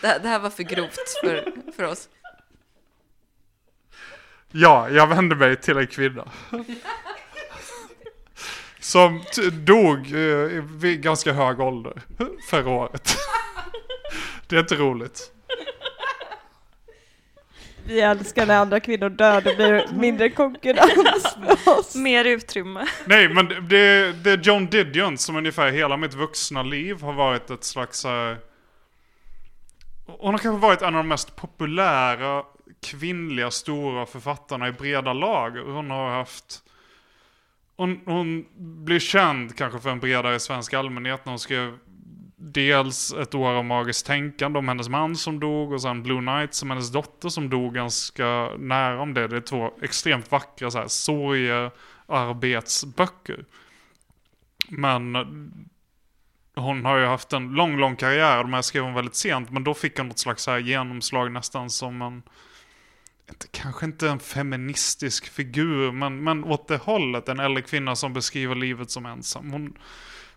Det, här- det här var för grovt för, för oss. Ja, jag vände mig till en kvinna. Som dog eh, vid ganska hög ålder förra året. Det är inte roligt. Vi älskar när andra kvinnor dör, det blir mindre konkurrens för oss. Mer utrymme. Nej, men det, det är John Didion som ungefär hela mitt vuxna liv har varit ett slags... här- Hon har kanske varit en av de mest populära kvinnliga stora författarna i breda lager. Hon har haft... Hon, hon blir känd kanske för en bredare svensk allmänhet när hon skrev dels ett år av magiskt tänkande om hennes man som dog och sen Blue Night som hennes dotter som dog ganska nära om det. Det är två extremt vackra så här, sorgearbetsböcker. Men hon har ju haft en lång, lång karriär. De här skrev hon väldigt sent, men då fick hon något slags här genomslag nästan som en inte, kanske inte en feministisk figur, men, men åt det hållet. En äldre kvinna som beskriver livet som ensam. Hon,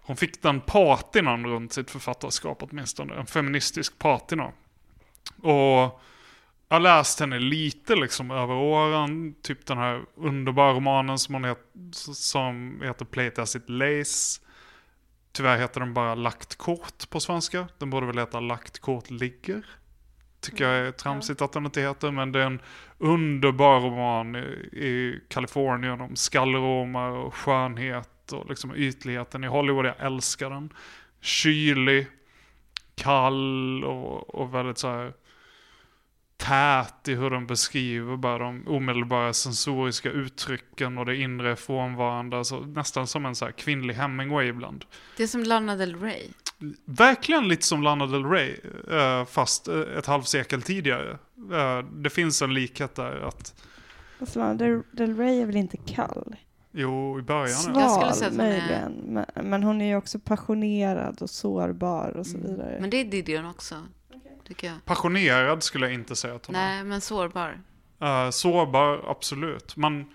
hon fick den patinan runt sitt författarskap åtminstone. En feministisk patina. Och jag har läst henne lite liksom över åren. Typ den här underbara romanen som, hon het, som heter it Lace. Tyvärr heter den bara Lagt kort på svenska. Den borde väl heta Lagt kort ligger. Tycker jag är tramsigt att den inte heter. Men det är en underbar roman i, i Kalifornien om skallromar och skönhet och liksom ytligheten i Hollywood. Jag älskar den. Kylig, kall och, och väldigt så här tät i hur den beskriver bara de omedelbara sensoriska uttrycken och det inre frånvarande. Alltså nästan som en så här kvinnlig Hemingway ibland. Det är som Lana Del Rey. Verkligen lite som Lana Del Rey, eh, fast eh, ett halvsekel tidigare. Eh, Det finns en likhet där att, Fast Lana Del, Rey är väl inte kall? jo i början. ja. Jag skulle Sval säga att hon är- möjligen, men, men hon är ju också passionerad och sårbar och Mm. så vidare. Men det är Didion också, tycker jag. Passionerad skulle jag inte säga att hon är. Nej, men sårbar. Uh, sårbar, absolut. Men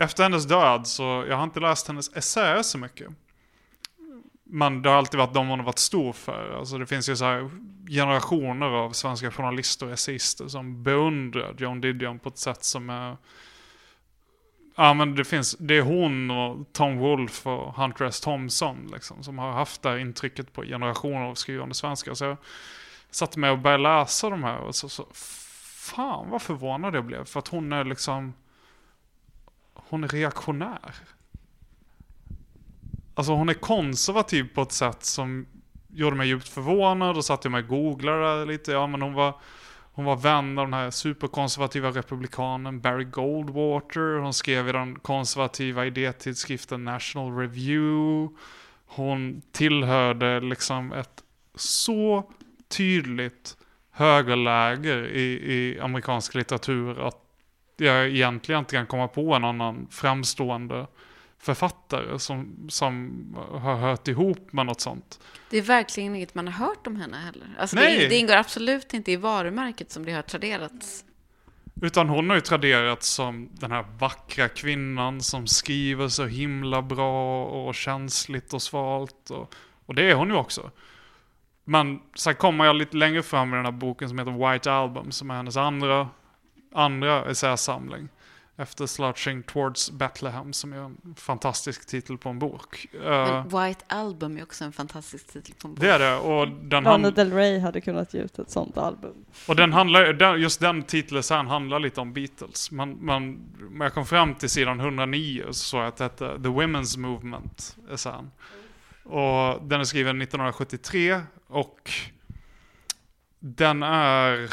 efter hennes död så, jag har inte läst hennes essäer så mycket. Men det har alltid varit de hon har varit stor för. Alltså det finns ju så här generationer av svenska journalister och essayister som beundrar Joan Didion på ett sätt som är... Ja men det finns, det är hon och Tom Wolfe och Hunter S. Thompson liksom, som har haft det här intrycket på generationer av skrivande svenskar. Så jag satte mig och började läsa de här och så, så fan vad förvånad jag blev. För att hon är liksom, hon är reaktionär. Alltså hon är konservativ på ett sätt som gjorde mig djupt förvånad och satte jag mig och googlade lite. Ja men hon var, hon var vän av den här superkonservativa republikanen Barry Goldwater. Hon skrev i den konservativa idétidskriften National Review. Hon tillhörde liksom ett så tydligt högerläger i, i amerikansk litteratur att jag egentligen inte kan komma på en annan framstående författare som, som har hört ihop med något sånt. Det är verkligen inget man har hört om henne heller. Alltså Nej. det, det ingår absolut inte i varumärket som det har traderats. Utan hon har ju traderats som den här vackra kvinnan som skriver så himla bra och känsligt och svalt. Och, och det är hon ju också. Men sen kommer jag lite längre fram i den här boken som heter White Album, som är hennes andra, andra essäsamling. Efter Slouching Towards Bethlehem som är en fantastisk titel på en bok. Men White Album är också en fantastisk titel på en bok. det är det. Och den, Lana hand, Del Rey hade kunnat ge ut ett sånt album. och den handlar, just den titeln sen handlar lite om Beatles. Man, man, när jag kom fram till sidan 109 så såg jag att det hette The Women's Movement. Sen. Och den är skriven 1973 och den är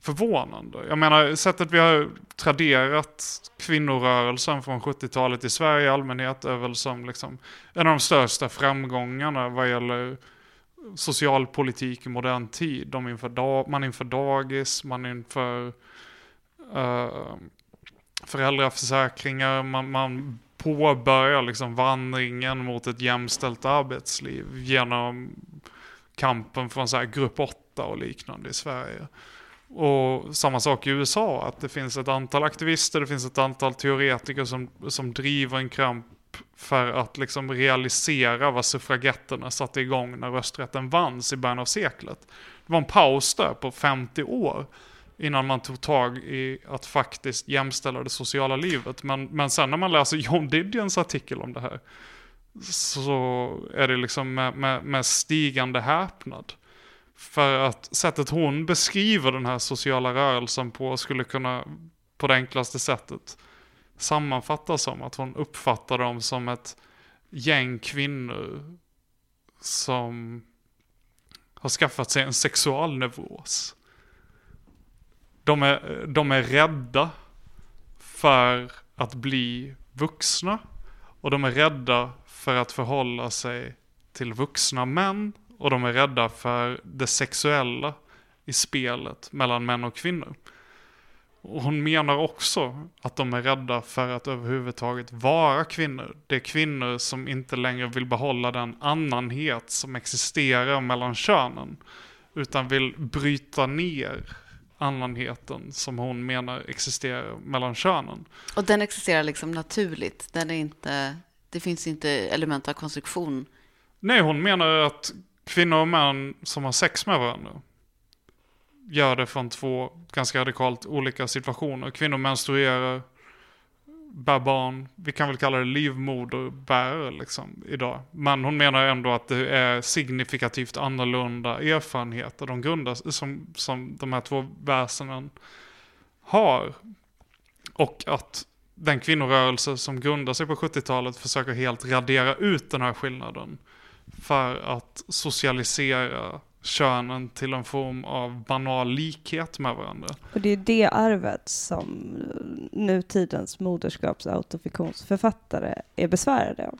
förvånande. Jag menar, sättet vi har traderat kvinnorörelsen från 70-talet i Sverige i allmänhet är väl som liksom en av de största framgångarna vad gäller socialpolitik i modern tid. De inför man inför dagis, man inför uh, föräldraförsäkringar, man, man påbörjar liksom vandringen mot ett jämställt arbetsliv genom kampen från så här grupp 8 och liknande i Sverige. Och samma sak i USA, att det finns ett antal aktivister, det finns ett antal teoretiker som, som driver en kamp för att liksom realisera vad suffragetterna satte igång när rösträtten vanns i början av seklet. Det var en paus där på 50 år innan man tog tag i att faktiskt jämställa det sociala livet. Men, men sen när man läser John Didions artikel om det här så är det liksom med, med, med stigande häpnad. För att sättet hon beskriver den här sociala rörelsen på skulle kunna på det enklaste sättet sammanfattas som att hon uppfattar dem som ett gäng kvinnor som har skaffat sig en sexualneuros. De är, de är rädda för att bli vuxna och de är rädda för att förhålla sig till vuxna män och de är rädda för det sexuella i spelet mellan män och kvinnor. Och hon menar också att de är rädda för att överhuvudtaget vara kvinnor. Det är kvinnor som inte längre vill behålla den annanhet som existerar mellan könen. Utan vill bryta ner annanheten som hon menar existerar mellan könen. Och den existerar liksom naturligt. Den är inte, det finns inte element av konstruktion. Nej, hon menar att kvinnor och män som har sex med varandra gör det från två ganska radikalt olika situationer. Kvinnor menstruerar, bär barn, vi kan väl kalla det livmoderbärare liksom idag. Men hon menar ändå att det är signifikativt annorlunda erfarenheter de grundas, som, som de här två väsenen har. Och att den kvinnorörelse som grundar sig på 70-talet försöker helt radera ut den här skillnaden. För att socialisera könen till en form av banal likhet med varandra. Och det är det arvet som nutidens moderskapsautofiktionsförfattare är besvärade av.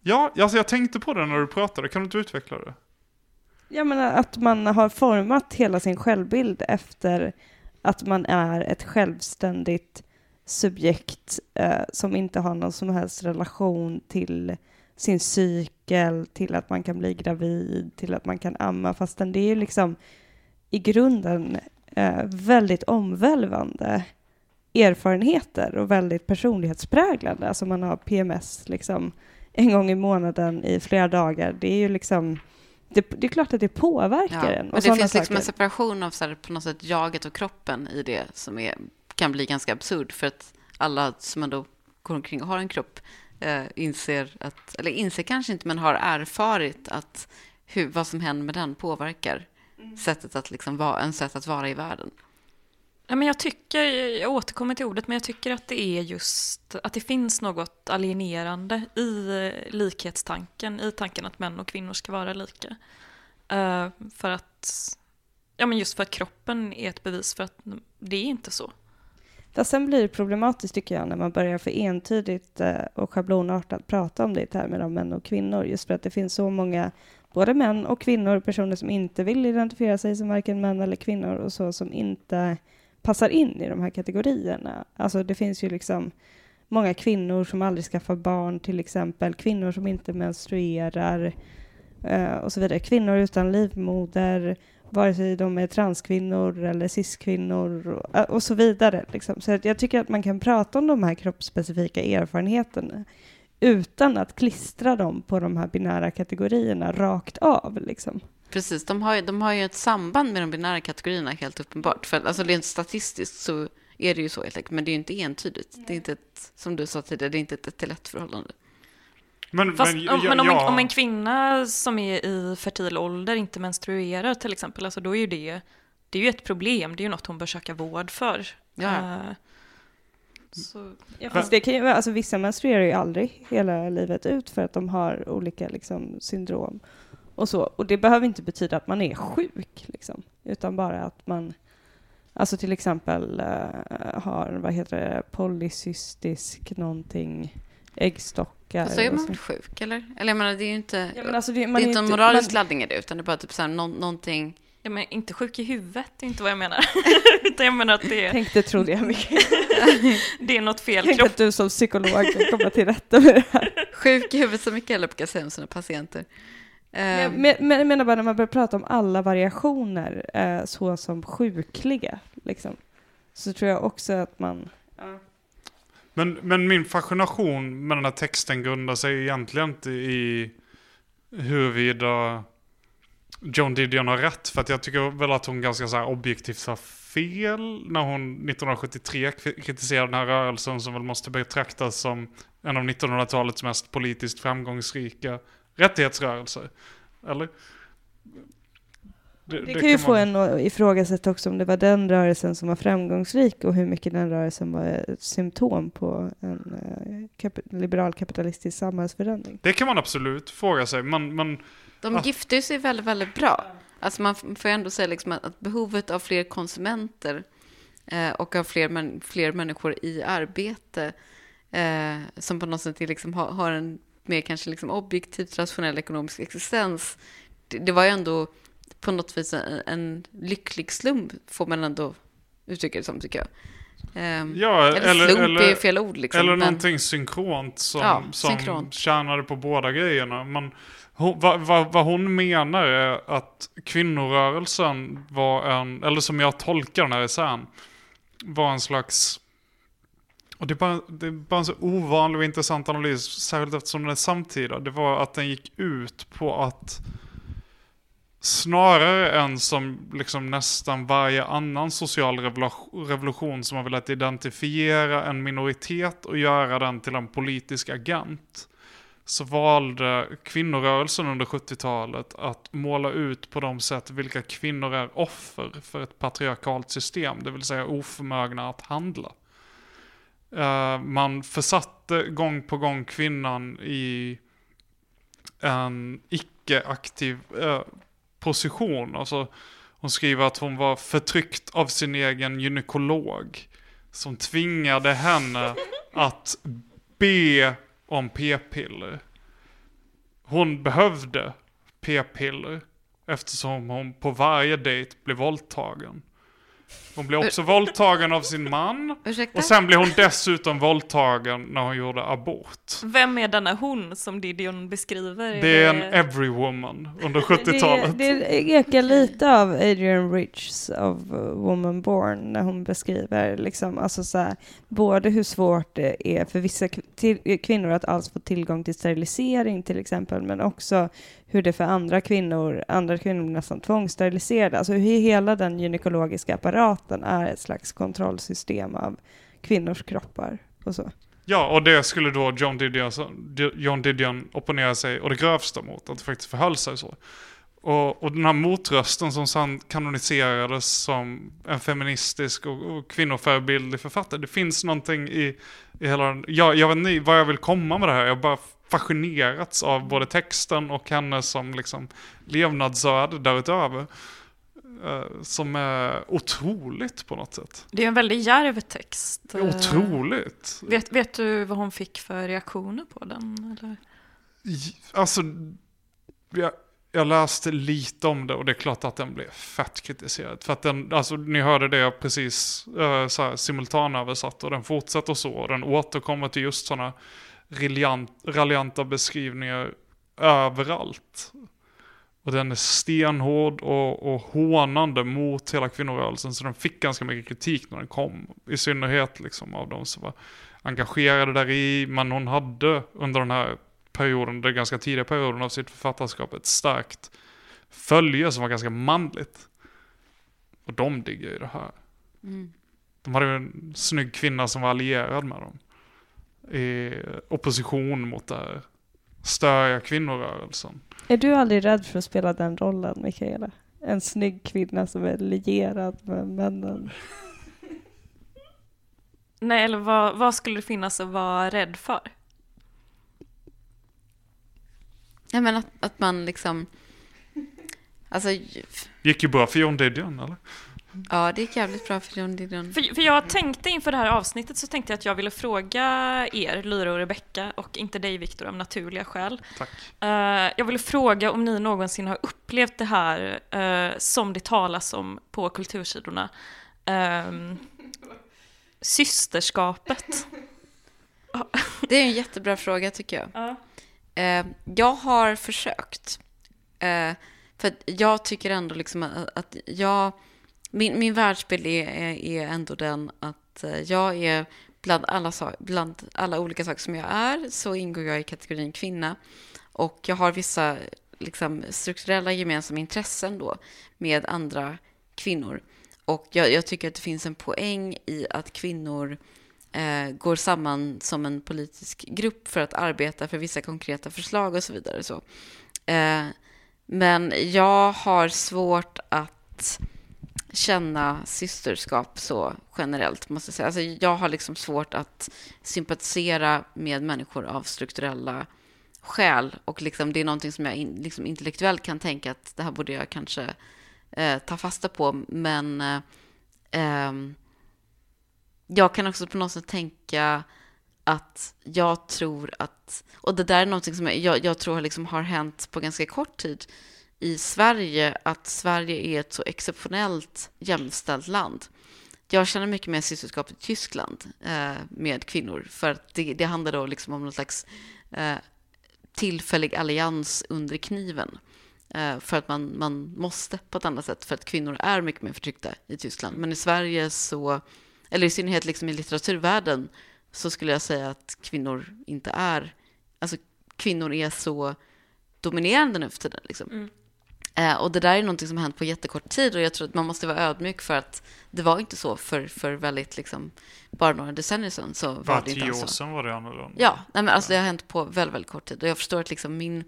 Ja, alltså jag tänkte på det när du pratade. Kan du inte utveckla det? Jag menar att man har format hela sin självbild efter att man är ett självständigt subjekt eh, som inte har någon som helst relation till sin cykel, till att man kan bli gravid, till att man kan amma, fastän det är ju liksom i grunden eh, väldigt omvälvande erfarenheter och väldigt personlighetspräglande. Alltså man har PMS liksom en gång i månaden i flera dagar. Det är ju liksom det, det är klart att det påverkar Ja, en. men Och det finns liksom en separation av så här, på något sätt jaget och kroppen i det som är, kan bli ganska absurd för att alla som ändå går omkring och har en kropp eh, inser att, eller inser kanske inte, men har erfarit att hur, vad som händer med den påverkar sättet att liksom vara, en sätt att vara i världen. Ja, men jag tycker, jag återkommer till ordet, men jag tycker att det är just att det finns något alienerande i likhetstanken, i tanken att män och kvinnor ska vara lika. Eh, för att, ja men just för att kroppen är ett bevis för att det är inte så. Fast sen blir det problematiskt tycker jag när man börjar för entydigt eh, och schablonartat prata om det i termer av män och kvinnor. Just för att det finns så många, både män och kvinnor, personer som inte vill identifiera sig som varken män eller kvinnor och så som inte passar in i de här kategorierna. Alltså det finns ju liksom många kvinnor som aldrig skaffar barn till exempel, kvinnor som inte menstruerar eh, och så vidare. Kvinnor utan livmoder, vare sig de är transkvinnor eller cis-kvinnor och, och så vidare. Liksom. Så jag tycker att man kan prata om de här kroppsspecifika erfarenheterna utan att klistra dem på de här binära kategorierna rakt av. Liksom. Precis, de har, ju, de har ju ett samband med de binära kategorierna helt uppenbart. För alltså rent statistiskt så är det ju så helt enkelt. Men det är ju inte entydigt. Det är inte ett, som du sa tidigare, det är inte ett ett ett förhållande. Men, Fast men, om, ja, men om, en, ja. om en kvinna som är i fertil ålder inte menstruerar till exempel, alltså då är ju det, det är ju ett problem, det är ju något hon bör söka vård för. Ja. Eh, så, Ja, fast det kan ju alltså vissa menstruerar ju aldrig hela livet ut för att de har olika liksom, syndrom och så. Och det behöver inte betyda att man är sjuk, liksom, utan bara att man Alltså till exempel eh, har, vad heter det, polycystisk någonting, äggstockar. Fast så är och man väl sjuk, eller? Eller jag menar, det är ju inte... Ja, alltså det, det är inte en moralisk man- laddning i det, utan det är bara typ så här, nå- någonting... ja, men inte sjuk i huvudet, det är inte vad jag menar. *laughs* Utan jag menar att det är, Tänkte, trodde jag mycket. *laughs* det är något fel. Kropp, att du som psykolog kan komma till rätta med det här. Sjuk i huvudet som Mikaela brukar säga om sina patienter. Ehm, Men, men, men menar bara när man börjar prata om alla variationer eh, så som sjukliga, liksom, så tror jag också att man... Men, men min fascination med den här texten grundar sig egentligen inte i huruvida Joan Didion har rätt. För att jag tycker väl att hon ganska så här objektivt har fel när hon 1973 kritiserade den här rörelsen som väl måste betraktas som en av 1900-talets mest politiskt framgångsrika rättighetsrörelser. Eller? Det, kan ju få man- en att ifrågasätta också om det var den rörelsen som var framgångsrik och hur mycket den rörelsen var ett symptom på en eh, kap- liberal kapitalistisk samhällsförändring. Det kan man absolut fråga sig. Men, men De Ah. gifter ju sig väldigt, väldigt bra. Alltså man får ändå säga liksom att behovet av fler konsumenter eh, och av fler, män, fler människor i arbete eh, som på något sätt liksom har, har en mer kanske liksom objektivt rationell ekonomisk existens. Det, det var ju ändå på något vis en, en lycklig slump, får man ändå uttrycka det som, tycker jag. Ehm, ja, eller, eller, slump är eller, ju fel ord liksom. Eller men- någonting synkront som, Ja, som synkront. tjänade på båda grejerna. Men hon, vad, vad, vad hon menar är att kvinnorörelsen var en, eller som jag tolkar den här essän, var en slags... Och det är, bara, det är bara en så ovanlig och intressant analys, särskilt eftersom den är samtida. Det var att den gick ut på att snarare än som liksom nästan varje annan social revolution som har velat identifiera en minoritet och göra den till en politisk agent så valde kvinnorörelsen under 70-talet att måla ut på de sätt vilka kvinnor är offer för ett patriarkalt system, det vill säga oförmögna att handla. Eh, man försatte gång på gång kvinnan i en icke-aktiv eh, position. Alltså, hon skriver att hon var förtryckt av sin egen gynekolog som tvingade henne att be om p-piller. Hon behövde p-piller eftersom hon på varje dejt blev våldtagen. Hon blev också våldtagen av sin man Ursäkta? och sen blev hon dessutom våldtagen när hon gjorde abort. vem är denna hon som Didion beskriver? Det är en everywoman under 70-talet. Det, det ekar lite av Adrian Richs av uh, Woman Born när hon beskriver liksom, alltså så här, både hur svårt det är för vissa kvinnor att alls få tillgång till sterilisering till exempel, men också hur det för andra kvinnor, andra kvinnor blir nästan tvångssteriliserade. Alltså hur hela den gynekologiska apparaten är ett slags kontrollsystem av kvinnors kroppar och så. Ja, och det skulle då John Didion, John Didion opponera sig och det grövsta mot, att det faktiskt förhöll sig så. Och, och den här motrösten som sen kanoniserades som en feministisk och, och kvinnoförebildlig författare. Det finns någonting i, i hela den, jag, jag vet inte vad jag vill komma med det här. Jag bara fascinerats av både texten och henne som liksom levnadsöde därutöver. eh, som är otroligt på något sätt. Det är en väldigt djärv text. Eh, Otroligt. Vet, vet du vad hon fick för reaktioner på den? Eller? Alltså, jag, jag läste lite om det och det är klart att den blev fett kritiserad. För att den, alltså ni hörde det jag precis uh, så här, simultanöversatt och den fortsätter så. Och den återkommer till just sådana raljanta beskrivningar överallt. Och den är stenhård och, och hånande mot hela kvinnorörelsen. Så den fick ganska mycket kritik när den kom. I synnerhet liksom av de som var engagerade där i. Men hon hade under den här perioden, den ganska tidiga perioden av sitt författarskap, ett starkt följe som var ganska manligt. Och de diggar ju det här. Mm. de hade ju en snygg kvinna som var allierad med dem. I opposition mot det här störiga kvinnorörelsen. Är du aldrig rädd för att spela den rollen, Mikaela? En snygg kvinna som är lierad med männen. Nej, eller vad, vad skulle det finnas att vara rädd för? Ja, men att, att man liksom... Alltså, Gick ju bra för John Didion, eller? Ja, det gick jävligt bra för John Didion. För, för jag tänkte inför det här avsnittet så tänkte jag att jag ville fråga er, Lyra och Rebecka, och inte dig Viktor av naturliga skäl. Tack. Eh, jag ville fråga om ni någonsin har upplevt det här eh, som det talas om på kultursidorna. Ehm, systerskapet. Det är en jättebra fråga, tycker jag. Ja. Eh, jag har försökt. För jag tycker ändå liksom att, att jag... Min, min världsbild är, är, är ändå den att eh, jag är bland alla, bland alla olika saker som jag är så ingår jag i kategorin kvinna. Och jag har vissa liksom, strukturella gemensamma intressen då med andra kvinnor. Och jag, jag tycker att det finns en poäng i att kvinnor eh, går samman som en politisk grupp för att arbeta för vissa konkreta förslag och så vidare. Så. Eh, men jag har svårt att känna systerskap så generellt, måste jag säga. Alltså, jag har liksom svårt att sympatisera med människor av strukturella skäl. Och liksom, det är någonting som jag in, liksom intellektuellt kan tänka att det här borde jag kanske eh, ta fasta på. Men eh, ehm, jag kan också på något sätt tänka att jag tror att, och det där är någonting som jag, jag, jag tror liksom har hänt på ganska kort tid i Sverige, att Sverige är ett så exceptionellt jämställt land. Jag känner mycket mer systerskap i Tyskland eh, med kvinnor, för att det, det handlar då liksom om någon slags eh, tillfällig allians under kniven. Eh, för att man, man måste på ett annat sätt, för att kvinnor är mycket mer förtryckta i Tyskland. Men i Sverige så, eller i synnerhet liksom i litteraturvärlden, så skulle jag säga att kvinnor inte är, alltså kvinnor är så dominerande nu för tiden. Liksom. Mm. Eh, och det där är någonting som har hänt på jättekort tid och jag tror att man måste vara ödmjuk för att det var inte så för, för väldigt, liksom, bara några decennier sedan så var Bara det inte tio alls år så. sedan var det annorlunda. Ja, nej men alltså det har hänt på väldigt, väldigt kort tid. Och jag förstår att liksom min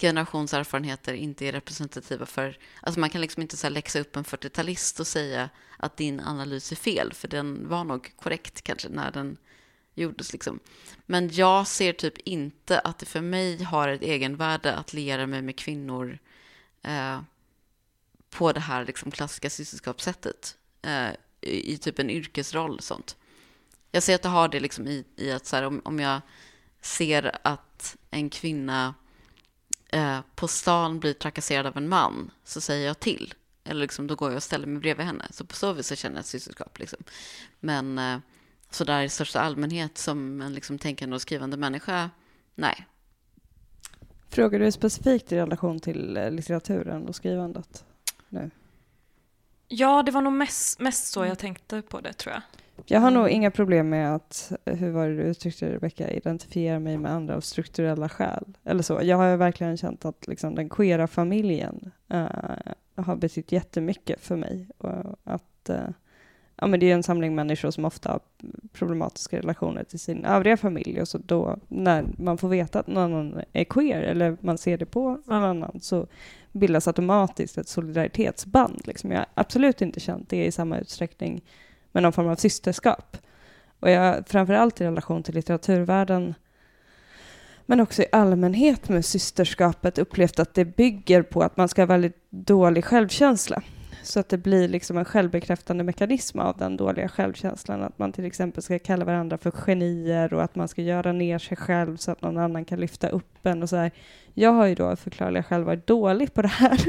generations erfarenheter inte är representativa för... Alltså man kan liksom inte så här läxa upp en 40-talist och säga att din analys är fel, för den var nog korrekt kanske när den gjordes. Liksom. Men jag ser typ inte att det för mig har ett egenvärde att liera mig med kvinnor eh, på det här liksom klassiska systerskapssättet. Eh, i, I typ en yrkesroll och sånt. Jag ser att det har det liksom i, i att så här, om, om jag ser att en kvinna eh, på stan blir trakasserad av en man så säger jag till. Eller liksom, då går jag och ställer mig bredvid henne. Så på så vis så känner jag ett systerskap. Liksom. Men eh, så där i största allmänhet som en liksom, tänkande och skrivande människa, nej. Frågar du specifikt i relation till eh, litteraturen och skrivandet? Ja, det var nog mest, mest så jag tänkte på det tror jag. Jag har nog Mm. inga problem med att, hur var det du uttryckte Rebecka, identifiera mig med andra av strukturella skäl. Eller så. Jag har ju verkligen känt att liksom, den queera familjen eh, har betytt jättemycket för mig. Och att, eh, ja, men det är en samling människor som ofta har problematiska relationer till sin övriga familj. Och så då, när man får veta att någon annan är queer, eller man ser det på någon annan, så bildas automatiskt ett solidaritetsband. Liksom. Jag har absolut inte känt det i samma utsträckning med någon form av systerskap. Och jag, framförallt i relation till litteraturvärlden, men också i allmänhet med systerskapet, upplevt att det bygger på att man ska ha väldigt dålig självkänsla. Så att det blir liksom en självbekräftande mekanism av den dåliga självkänslan. Att man till exempel ska kalla varandra för genier och att man ska göra ner sig själv så att någon annan kan lyfta upp en och så här. Jag har ju då förklarliga skäl varit dålig på det här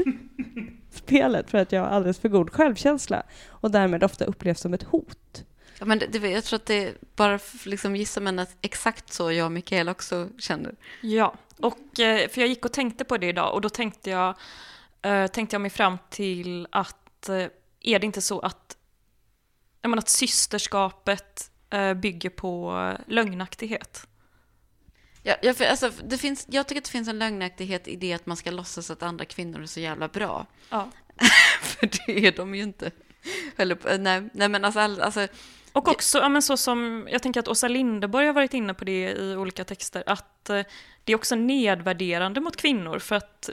*laughs* spelet för att jag har alldeles för god självkänsla och därmed ofta upplevs som ett hot. Ja, men det, det, jag tror att det bara f- liksom gissar men att exakt så jag och Mikael också känner. Ja, och eh, för jag gick och tänkte på det idag och då tänkte jag, eh, tänkte jag mig fram till att eh, är det inte så att, jag menar, att systerskapet eh, bygger på eh, lögnaktighet? Ja, ja, för, alltså, det finns, jag tycker att det finns en lögnaktighet i det att man ska låtsas att andra kvinnor är så jävla bra. Ja. *laughs* för det är de ju inte. Eller, nej, nej, men alltså, all- alltså Och också, ja, men så som, jag tänker att Åsa Linderborg har varit inne på det i olika texter, att eh, det är också nedvärderande mot kvinnor, för att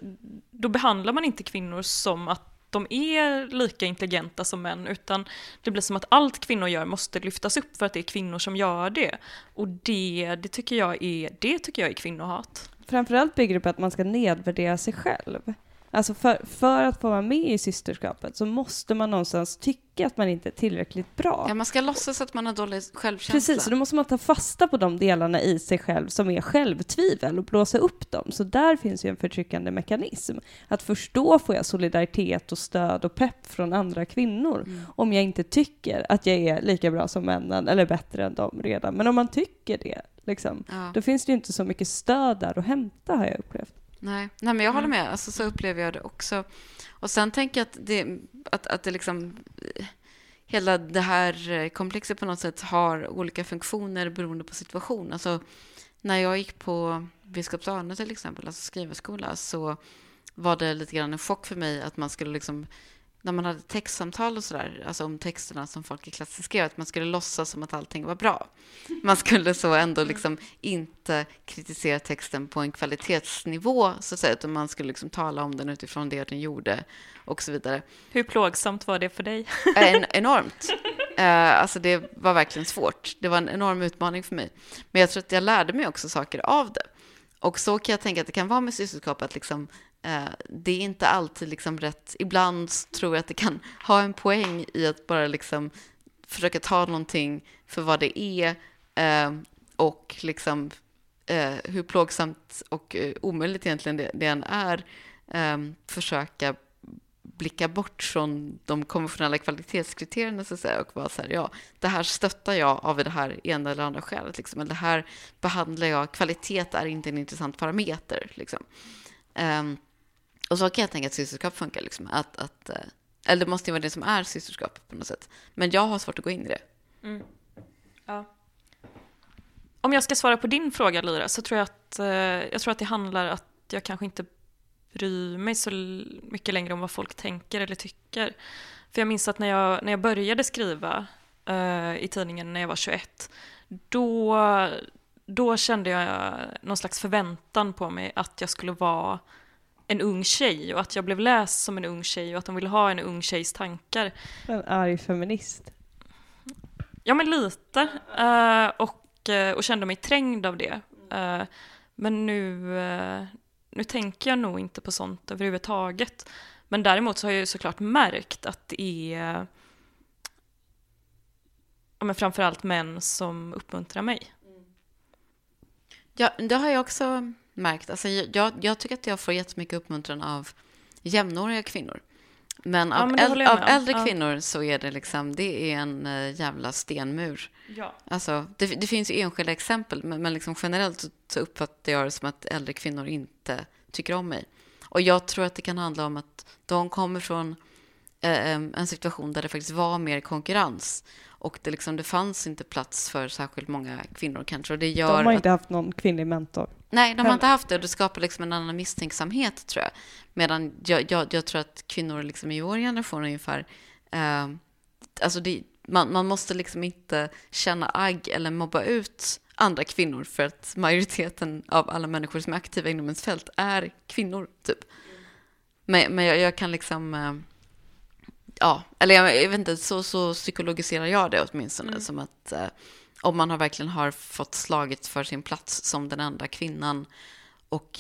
då behandlar man inte kvinnor som att de är lika intelligenta som män, utan det blir som att allt kvinnor gör måste lyftas upp för att det är kvinnor som gör det. Och det, det, tycker, jag är, det tycker jag är kvinnohat. Framförallt bygger det på att man ska nedvärdera sig själv. Alltså för, för att få vara med i systerskapet så måste man någonstans tycka att man inte är tillräckligt bra. Ja, man ska låtsas att man har dålig självkänsla. Precis, så då måste man ta fasta på de delarna i sig själv som är självtvivel och blåsa upp dem. Så där finns ju en förtryckande mekanism. Att förstå får jag solidaritet och stöd och pepp från andra kvinnor mm. om jag inte tycker att jag är lika bra som männen eller bättre än dem redan. Men om man tycker det, liksom, ja. då finns det ju inte så mycket stöd där att hämta har jag upplevt. Nej, nej men jag håller mm. med. Alltså, så upplever jag det också. Och sen tänker jag att det, att, att det liksom... Hela det här komplexet på något sätt har olika funktioner beroende på situation. Alltså, när jag gick på Biskopsarne till exempel, alltså skrivarskola, så var det lite grann en chock för mig att man skulle liksom när man hade textsamtal och sådär, alltså om texterna som folk i klassen skrev, att man skulle låtsas som att allting var bra. Man skulle så ändå mm. liksom inte kritisera texten på en kvalitetsnivå, så att säga, utan man skulle liksom tala om den utifrån det den gjorde och så vidare. Hur plågsamt var det för dig? En, enormt. Uh, alltså det var verkligen svårt. Det var en enorm utmaning för mig. Men jag tror att jag lärde mig också saker av det. Och så kan jag tänka att det kan vara med systerskap, att liksom Eh, Eh, det är inte alltid liksom rätt. Ibland tror jag att det kan *laughs* ha en poäng i att bara liksom försöka ta någonting för vad det är eh, och liksom eh, hur plågsamt och omöjligt egentligen det, det än är försöka blicka bort från de konventionella kvalitetskriterierna så att säga, och vara så här, ja, det här stöttar jag av det här ena eller andra skälet. Liksom. Eller det här behandlar jag, kvalitet är inte en intressant parameter. Liksom. Um, och så kan jag tänka att systerskap funkar. Liksom, att, att, eh, eller det måste ju vara det som är systerskap på något sätt. Men jag har svårt att gå in i det. Mm. Ja. Om jag ska svara på din fråga, Lyra, så tror jag att, eh, jag tror att det handlar att jag kanske inte bryr mig så mycket längre om vad folk tänker eller tycker. För jag minns att när jag, när jag började skriva uh, i tidningen när jag var 21, då, då kände jag någon slags förväntan på mig att jag skulle vara en ung tjej och att jag blev läst som en ung tjej och att de ville ha en ung tjejs tankar. En arg feminist? Ja, men lite. Uh, och, uh, och kände mig trängd av det. Uh, men nu, nu tänker jag nog inte på sånt överhuvudtaget. Men däremot så har jag ju såklart märkt att det är ja, men framförallt män som uppmuntrar mig. Ja, det har jag också märkt. Alltså, jag, jag tycker att jag får jättemycket uppmuntran av jämnåriga kvinnor. Men av, ja, men äl, av äldre ja. kvinnor så är det liksom, det är en uh, jävla stenmur. Ja. Alltså, det, det finns ju enskilda exempel, men, men liksom generellt så, så uppfattar jag det som att äldre kvinnor inte tycker om mig. Och jag tror att det kan handla om att de kommer från uh, en situation där det faktiskt var mer konkurrens. Och det, liksom, det fanns inte plats för särskilt många kvinnor kanske. Och det gör de har inte haft någon kvinnlig mentor. Nej, de har inte haft det och det skapar liksom en annan misstänksamhet tror jag. Medan jag, jag, jag tror att kvinnor liksom i vår generation ungefär, eh, alltså det, man, man måste liksom inte känna agg eller mobba ut andra kvinnor för att majoriteten av alla människor som är aktiva inom ens fält är kvinnor, typ. Men, men jag, jag kan liksom... Eh, ja, eller jag, jag, vet inte, så, så psykologiserar jag det åtminstone. Mm. Som att eh, om man har verkligen har fått slaget för sin plats som den enda kvinnan. Och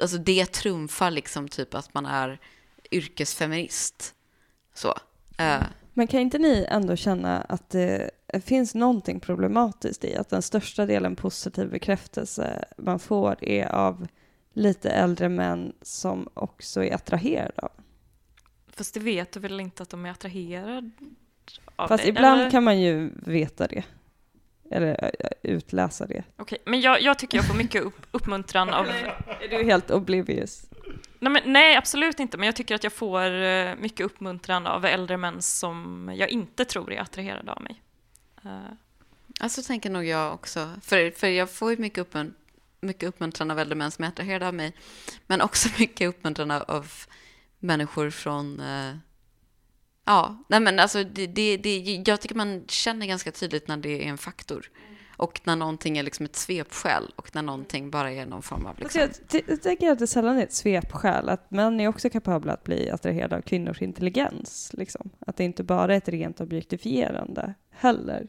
alltså det trumfar liksom typ att man är yrkesfeminist. Så. Eh. Men kan inte ni ändå känna att det finns någonting problematiskt i att den största delen positiv bekräftelse man får är av lite äldre män som också är attraherade av Fast det vet du väl inte att de är attraherade av Fast dig, ibland eller? kan man ju veta det. Eller utläsa det. Okej, okay, men jag, jag, tycker jag får mycket upp, uppmuntran av... *laughs* är du helt oblivious? Nej, men, nej, absolut inte, men jag tycker att jag får eh, mycket uppmuntran av äldre män som jag inte tror är attraherade av mig. Uh. Alltså tänker nog jag också, för, för jag får ju mycket, uppmunt mycket uppmuntran av äldre män som är attraherade av mig, men också *laughs* mycket uppmuntran av, av människor från, eh, Ja, nej men alltså det, det, det, jag tycker man känner ganska tydligt när det är en faktor. Och när någonting är liksom ett svepskäl och när någonting bara är någon form av... Alltså, Liksom, jag, jag tänker att det sällan är ett svepskäl, att män är också kapabla att bli attraherade av kvinnors intelligens. Liksom. Att det inte bara är ett rent objektifierande heller.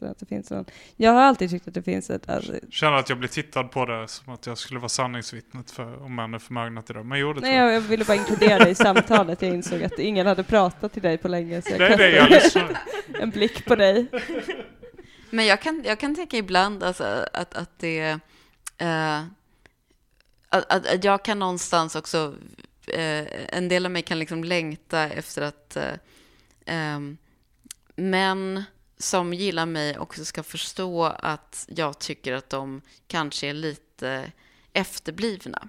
Att det finns någon... Jag har alltid tyckt att det finns ett... Alltså, Känner att jag blir tittad på det som att jag skulle vara sanningsvittnet för om män är förmögna till det. Men jo, det nej, jag. jag, jag ville bara inkludera dig i samtalet. Jag insåg att ingen hade pratat till dig på länge, så jag Det är det jag kastade *laughs* en blick på dig. Men jag kan, jag kan tänka ibland alltså, att, att det... Eh, att, att, att jag kan någonstans också... Eh, en del av mig kan liksom längta efter att eh, ehm, män som gillar mig också ska förstå att jag tycker att de kanske är lite efterblivna.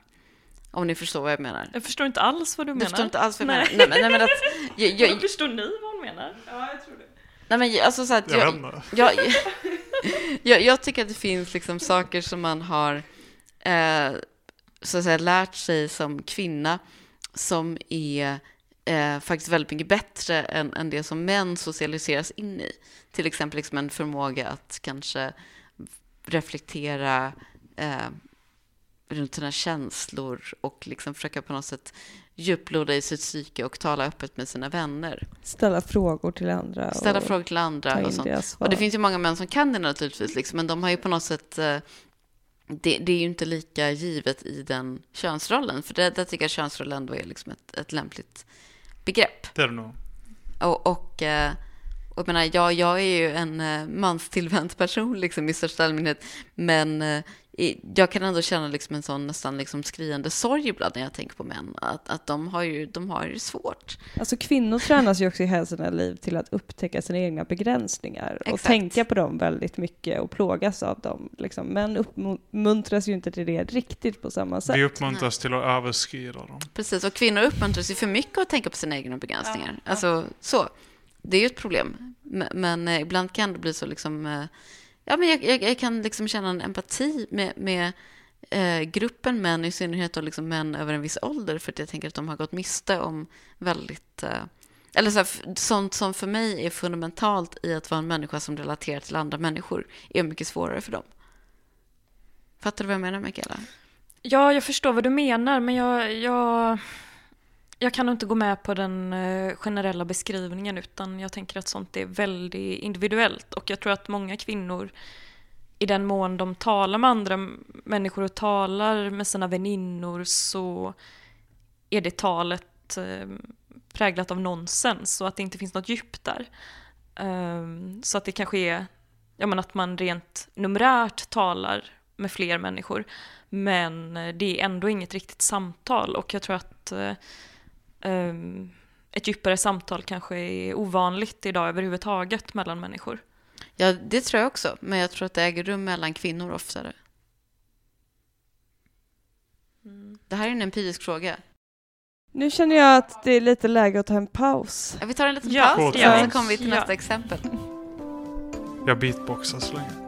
Om ni förstår vad jag menar. Jag förstår inte alls vad du Du menar. förstår inte alls vad jag Nej. menar? Nej, men, nej, men att, *laughs* jag, jag, Förstår ni vad hon menar? Ja, jag tror det. Nej, men alltså så att Jag jag, jag, *laughs* jag, jag tycker att det finns liksom saker som man har eh, så att säga, lärt sig som kvinna som är eh, faktiskt väldigt mycket bättre än, än det som män socialiseras in i. Till exempel liksom en förmåga att kanske reflektera eh, runt sina känslor och liksom försöka på något sätt djuploda i sitt psyke och tala öppet med sina vänner. Ställa frågor till andra. Ställa och frågor till andra och sånt. Och det finns ju många män som kan det naturligtvis, liksom, men de har ju på något sätt... eh, Det, det är ju inte lika givet i den könsrollen, för det, där tycker jag könsroll ändå är liksom ett, ett lämpligt begrepp. Det är det nog. Och, och, eh, och jag menar, jag, jag är ju en eh, manstillvänd person liksom, i största allmänhet, men jag kan ändå känna liksom en sån nästan liksom skriande sorg ibland när jag tänker på män, att, att de, har ju, de har ju svårt. Alltså kvinnor tränas ju också i hela sina liv till att upptäcka sina egna begränsningar och Exakt. tänka på dem väldigt mycket och plågas av dem. Liksom. Män uppmuntras ju inte till det riktigt på samma sätt. Vi uppmuntras till att överskrida dem. Precis, och kvinnor uppmuntras ju för mycket att tänka på sina egna begränsningar. Alltså, så. Det är ju ett problem. Men, men eh, ibland kan det bli så liksom... Ja, men jag, jag, jag kan liksom känna en empati med, med eh, gruppen män, i synnerhet då liksom män över en viss ålder, för att jag tänker att de har gått miste om väldigt... Eh, eller så här, sånt som för mig är fundamentalt i att vara en människa som relaterar till andra människor är mycket svårare för dem. Fattar du vad jag menar, Mikaela? Ja, jag förstår vad du menar, men jag, jag, jag kan nog inte gå med på den eh, generella beskrivningen, utan jag tänker att sånt är väldigt individuellt. Och jag tror att många kvinnor, i den mån de talar med andra människor och talar med sina väninnor, så är det talet eh, präglat av nonsens och att det inte finns något djup där. Ehm, så att det kanske är, ja men att man rent numerärt talar med fler människor. Men eh, det är ändå inget riktigt samtal och jag tror att eh, ehm, ett djupare samtal kanske är ovanligt idag överhuvudtaget mellan människor. Ja, det tror jag också. Men jag tror att det äger rum mellan kvinnor oftare. Det här är en empirisk fråga. Nu känner jag att det är lite läge att ta en paus. Ja, vi tar en liten Ja, paus vi. så kommer vi till Ja. nästa exempel. Jag beatboxar så länge.